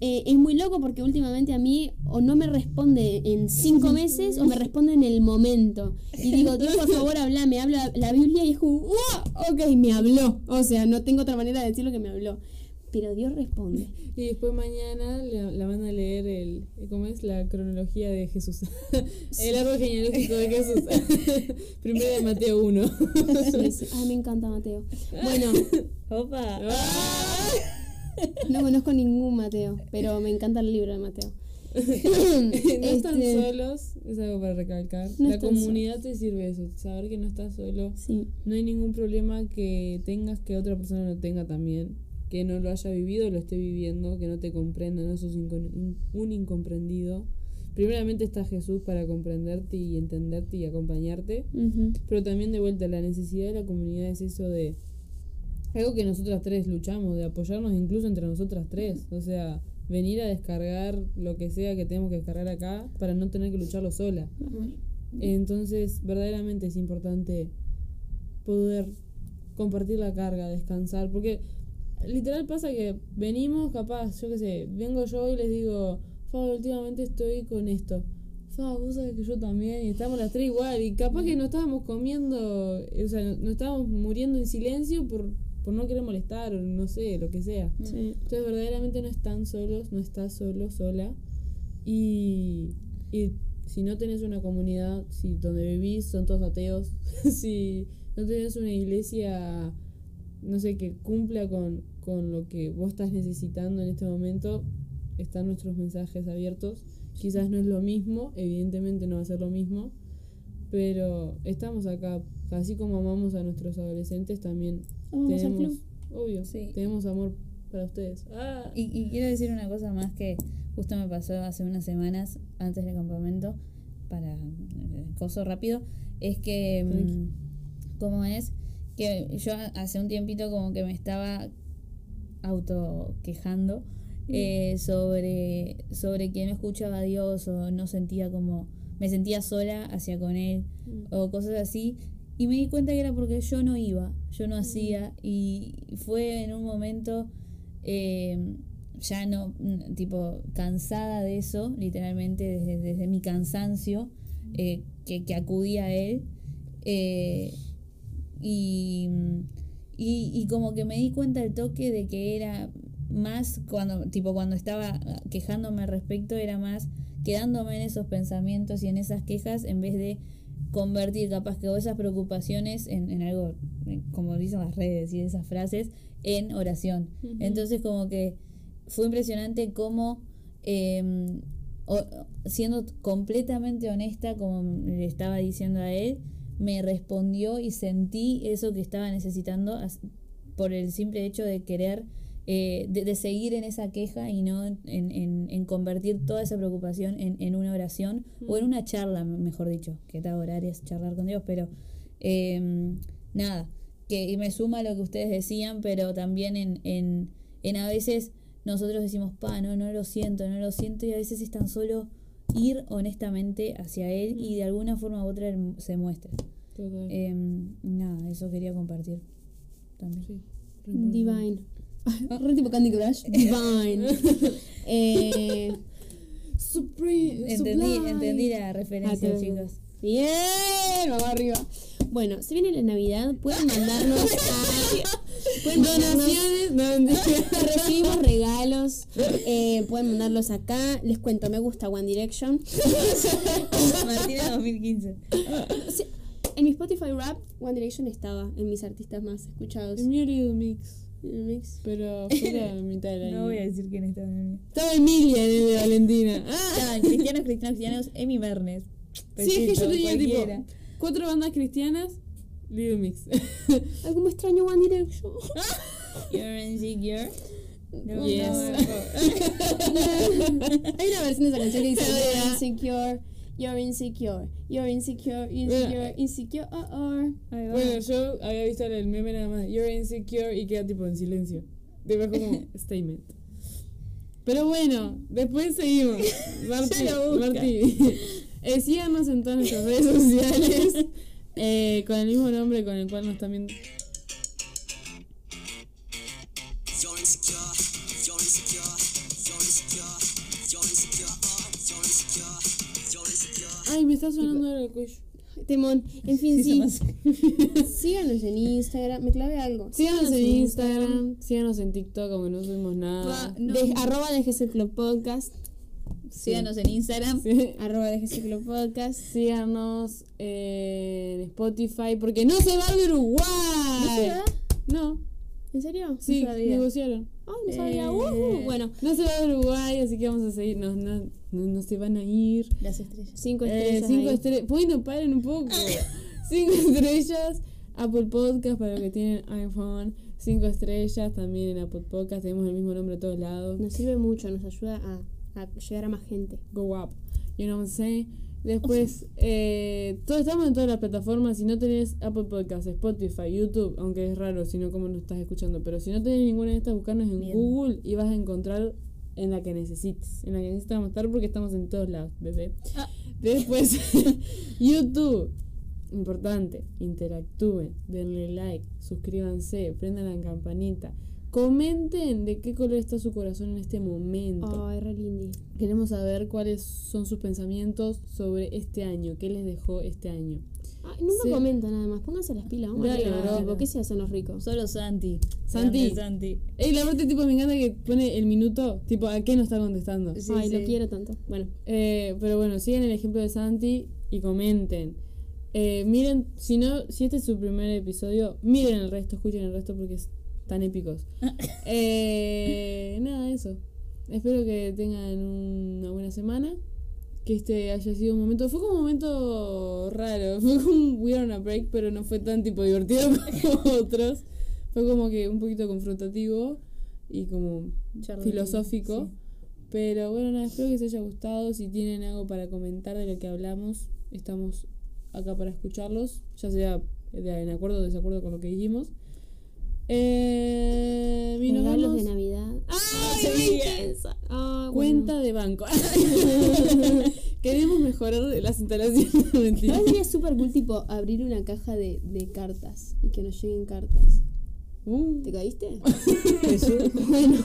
Eh, es muy loco porque últimamente a mí o no me responde en cinco meses o me responde en el momento. Y digo, Dios, por favor, habla, me habla la Biblia y es como, "Wow, ok, me habló. O sea, no tengo otra manera de decirlo que me habló. Pero Dios responde. Y después mañana la, la van a leer el, ¿cómo es? La cronología de Jesús. el árbol genealógico de Jesús. Primero de Mateo 1. Sí, sí. Ay, me encanta Mateo. Bueno, Opa. no conozco ningún Mateo, pero me encanta el libro de Mateo. no están Este, solos, es algo para recalcar. No la están comunidad te sirve eso, saber que no estás solo. Sí, No hay ningún problema que tengas que otra persona no tenga también. Que no lo haya vivido, lo esté viviendo, que no te comprenda, no sos un, un incomprendido. Primeramente está Jesús para comprenderte y entenderte y acompañarte. Pero también de vuelta, la necesidad de la comunidad es eso de algo que nosotras tres luchamos, de apoyarnos incluso entre nosotras tres. O sea, venir a descargar lo que sea que tenemos que descargar acá para no tener que lucharlo sola. Entonces, verdaderamente es importante poder compartir la carga, descansar, porque literal pasa que venimos, capaz, yo qué sé, vengo yo y les digo, Fa, últimamente estoy con esto. Fa, vos sabés que yo también, y estamos las tres igual, y capaz que no estábamos comiendo, o sea, no, no estábamos muriendo en silencio por, por no querer molestar, o no sé, lo que sea. sí. Entonces verdaderamente no están solos, no estás solo, sola. Y, y si no tenés una comunidad, si donde vivís son todos ateos, si no tenés una iglesia, no sé, que cumpla con, con lo que vos estás necesitando en este momento, están nuestros mensajes abiertos. Quizás no es lo mismo, evidentemente no va a ser lo mismo, pero estamos acá. Así como amamos a nuestros adolescentes, también Amamos al tenemos, club. obvio, Sí. tenemos amor para ustedes. Ah. Y, y quiero decir una cosa más que justo me pasó hace unas semanas antes del campamento, para eh, coso rápido, es que, mm, ¿cómo es? Que yo hace un tiempito como que me estaba auto quejando eh, sobre, sobre que no escuchaba a Dios o no sentía como, me sentía sola hacia con Él o cosas así. Y me di cuenta que era porque yo no iba, yo no hacía y fue en un momento eh, ya no, mm, tipo, cansada de eso, literalmente desde, desde mi cansancio, eh, que, que acudí a él. y, y, y como que me di cuenta al toque de que era más cuando, tipo, cuando estaba quejándome al respecto, era más quedándome en esos pensamientos y en esas quejas en vez de convertir capaz que esas preocupaciones en, en algo, como dicen las redes y esas frases, en oración. Entonces como que fue impresionante cómo, eh, o- siendo completamente honesta, como le estaba diciendo a él, me respondió y sentí eso que estaba necesitando por el simple hecho de querer, eh, de, de seguir en esa queja y no en, en- en convertir toda esa preocupación en, en una oración o en una charla, mejor dicho, que tal orar es charlar con Dios, pero eh, nada, que y me suma a lo que ustedes decían, pero también en, en, en a veces nosotros decimos, pa, no, no lo siento, no lo siento, y a veces es tan solo ir honestamente hacia él y de alguna forma u otra él se muestra. Total. Em, nada, eso quería compartir también. Sí. Divine. Re tipo Candy Crush. Divine. eh, Supreme. Entendí, entendí la Ah, referencia, te- chicos. Bien, vamos arriba. Bueno, se viene la Navidad, pueden mandarnos a... Pueden mandarnos, Donaciones. No, recibimos regalos, eh, pueden mandarlos acá. Les cuento, me gusta One Direction. Martina 2015. Sí, En mi Spotify Rap, One Direction estaba en mis artistas más escuchados. El mío Little Mix. El mix. Pero fue la mitad del año. No voy a decir quién estaba en el mío. Estaba Emilia en el de Valentina. Ah, Estaban cristianos, cristianos, cristianos, Emi Bernes. sí, es que yo tenía cualquiera. tipo cuatro bandas cristianas. Little Mix. Algo me extraño One Direction. You're insecure. No, Yes. no, Hay una versión de esa canción que dice You're insecure, you're insecure, you're insecure, insecure, insecure, oh, oh. Bueno, yo había visto el meme nada más. You're insecure y queda tipo en silencio. Después como statement. Pero bueno, después seguimos. Busca. Marti. Eh, síganos en todas nuestras redes sociales. Eh, con el mismo nombre con el cual nos también. Ay, me está sonando el cuello. Temón. En fin, Sí, Síganos en Instagram. Me clavé algo. Síganos en Instagram, síganos en TikTok, aunque no subimos nada. No. De, arroba Podcast. Síganos en Instagram. Sí. Arroba Club Podcast. Síganos en Spotify, porque no se va de Uruguay. ¿No se va? No, ¿En serio? sí, No negociaron. Ay, no sabía. Eh, Uh, bueno, No se va de Uruguay, así que vamos a seguir. No, no, no, se van a ir. Las estrellas. cinco Eh, estrellas. cinco estrellas. Bueno, paren un poco. cinco estrellas. Apple Podcast para los que tienen iPhone. Cinco estrellas también en Apple Podcast. Tenemos el mismo nombre a todos lados. Nos sirve mucho, nos ayuda a, a llegar a más gente. Go up. You know what I'm saying? Después, eh, todo, estamos en todas las plataformas. Si no tenés Apple Podcast, Spotify, YouTube, aunque es raro si no como nos estás escuchando, pero si no tenés ninguna de estas, buscarnos en Bien. Google y vas a encontrar en la que necesites. En la que necesitamos estar porque estamos en todos lados, bebé. Ah. Después, YouTube. Importante, interactúen, denle like, suscríbanse, prendan la campanita. Comenten de qué color está su corazón en este momento. Ay, re lindy. Queremos saber cuáles son sus pensamientos sobre este año, qué les dejó este año. Ay, nunca Sí. comentan nada más. Pónganse las pilas. Vamos Dale, bro. tipo, ¿Qué se hacen los ricos? Solo Santi. Santi. Santi. Ey, la parte tipo me encanta que pone el minuto, tipo a qué nos está contestando. Sí, Ay, sí. lo quiero tanto. Bueno, Eh, pero bueno, sigan el ejemplo de Santi y comenten. Eh, miren, si no, si este es su primer episodio, miren el resto, escuchen el resto porque están épicos. Eh, nada, eso. Espero que tengan una buena semana. Que este haya sido un momento. Fue como un momento raro. Fue como un We Are on a Break, pero no fue tan tipo divertido como otros. Fue como que un poquito confrontativo y como filosófico. sí. Pero bueno, nada, espero que les haya gustado. Si tienen algo para comentar de lo que hablamos, estamos acá para escucharlos, ya sea de- en acuerdo o desacuerdo con lo que dijimos. Eh, nos regalos de Navidad. ¡Ay! Ah, Cuenta de banco. Queremos mejorar las instalaciones. Mentira. Ahora sería súper cool, tipo, abrir una caja de, de cartas y que nos lleguen cartas. Uh. ¿Te caíste? bueno,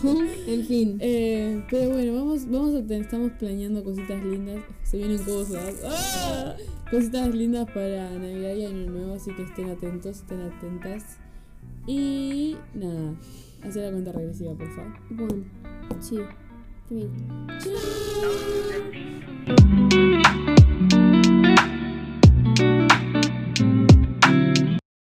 en fin. Eh, pero bueno, vamos, vamos a tener, estamos planeando cositas lindas. Se vienen cosas. ¡Ah! Cositas lindas para Navidad y Año Nuevo, así que estén atentos, estén atentas. Y nada, hacer la cuenta regresiva, por favor. One, two, three.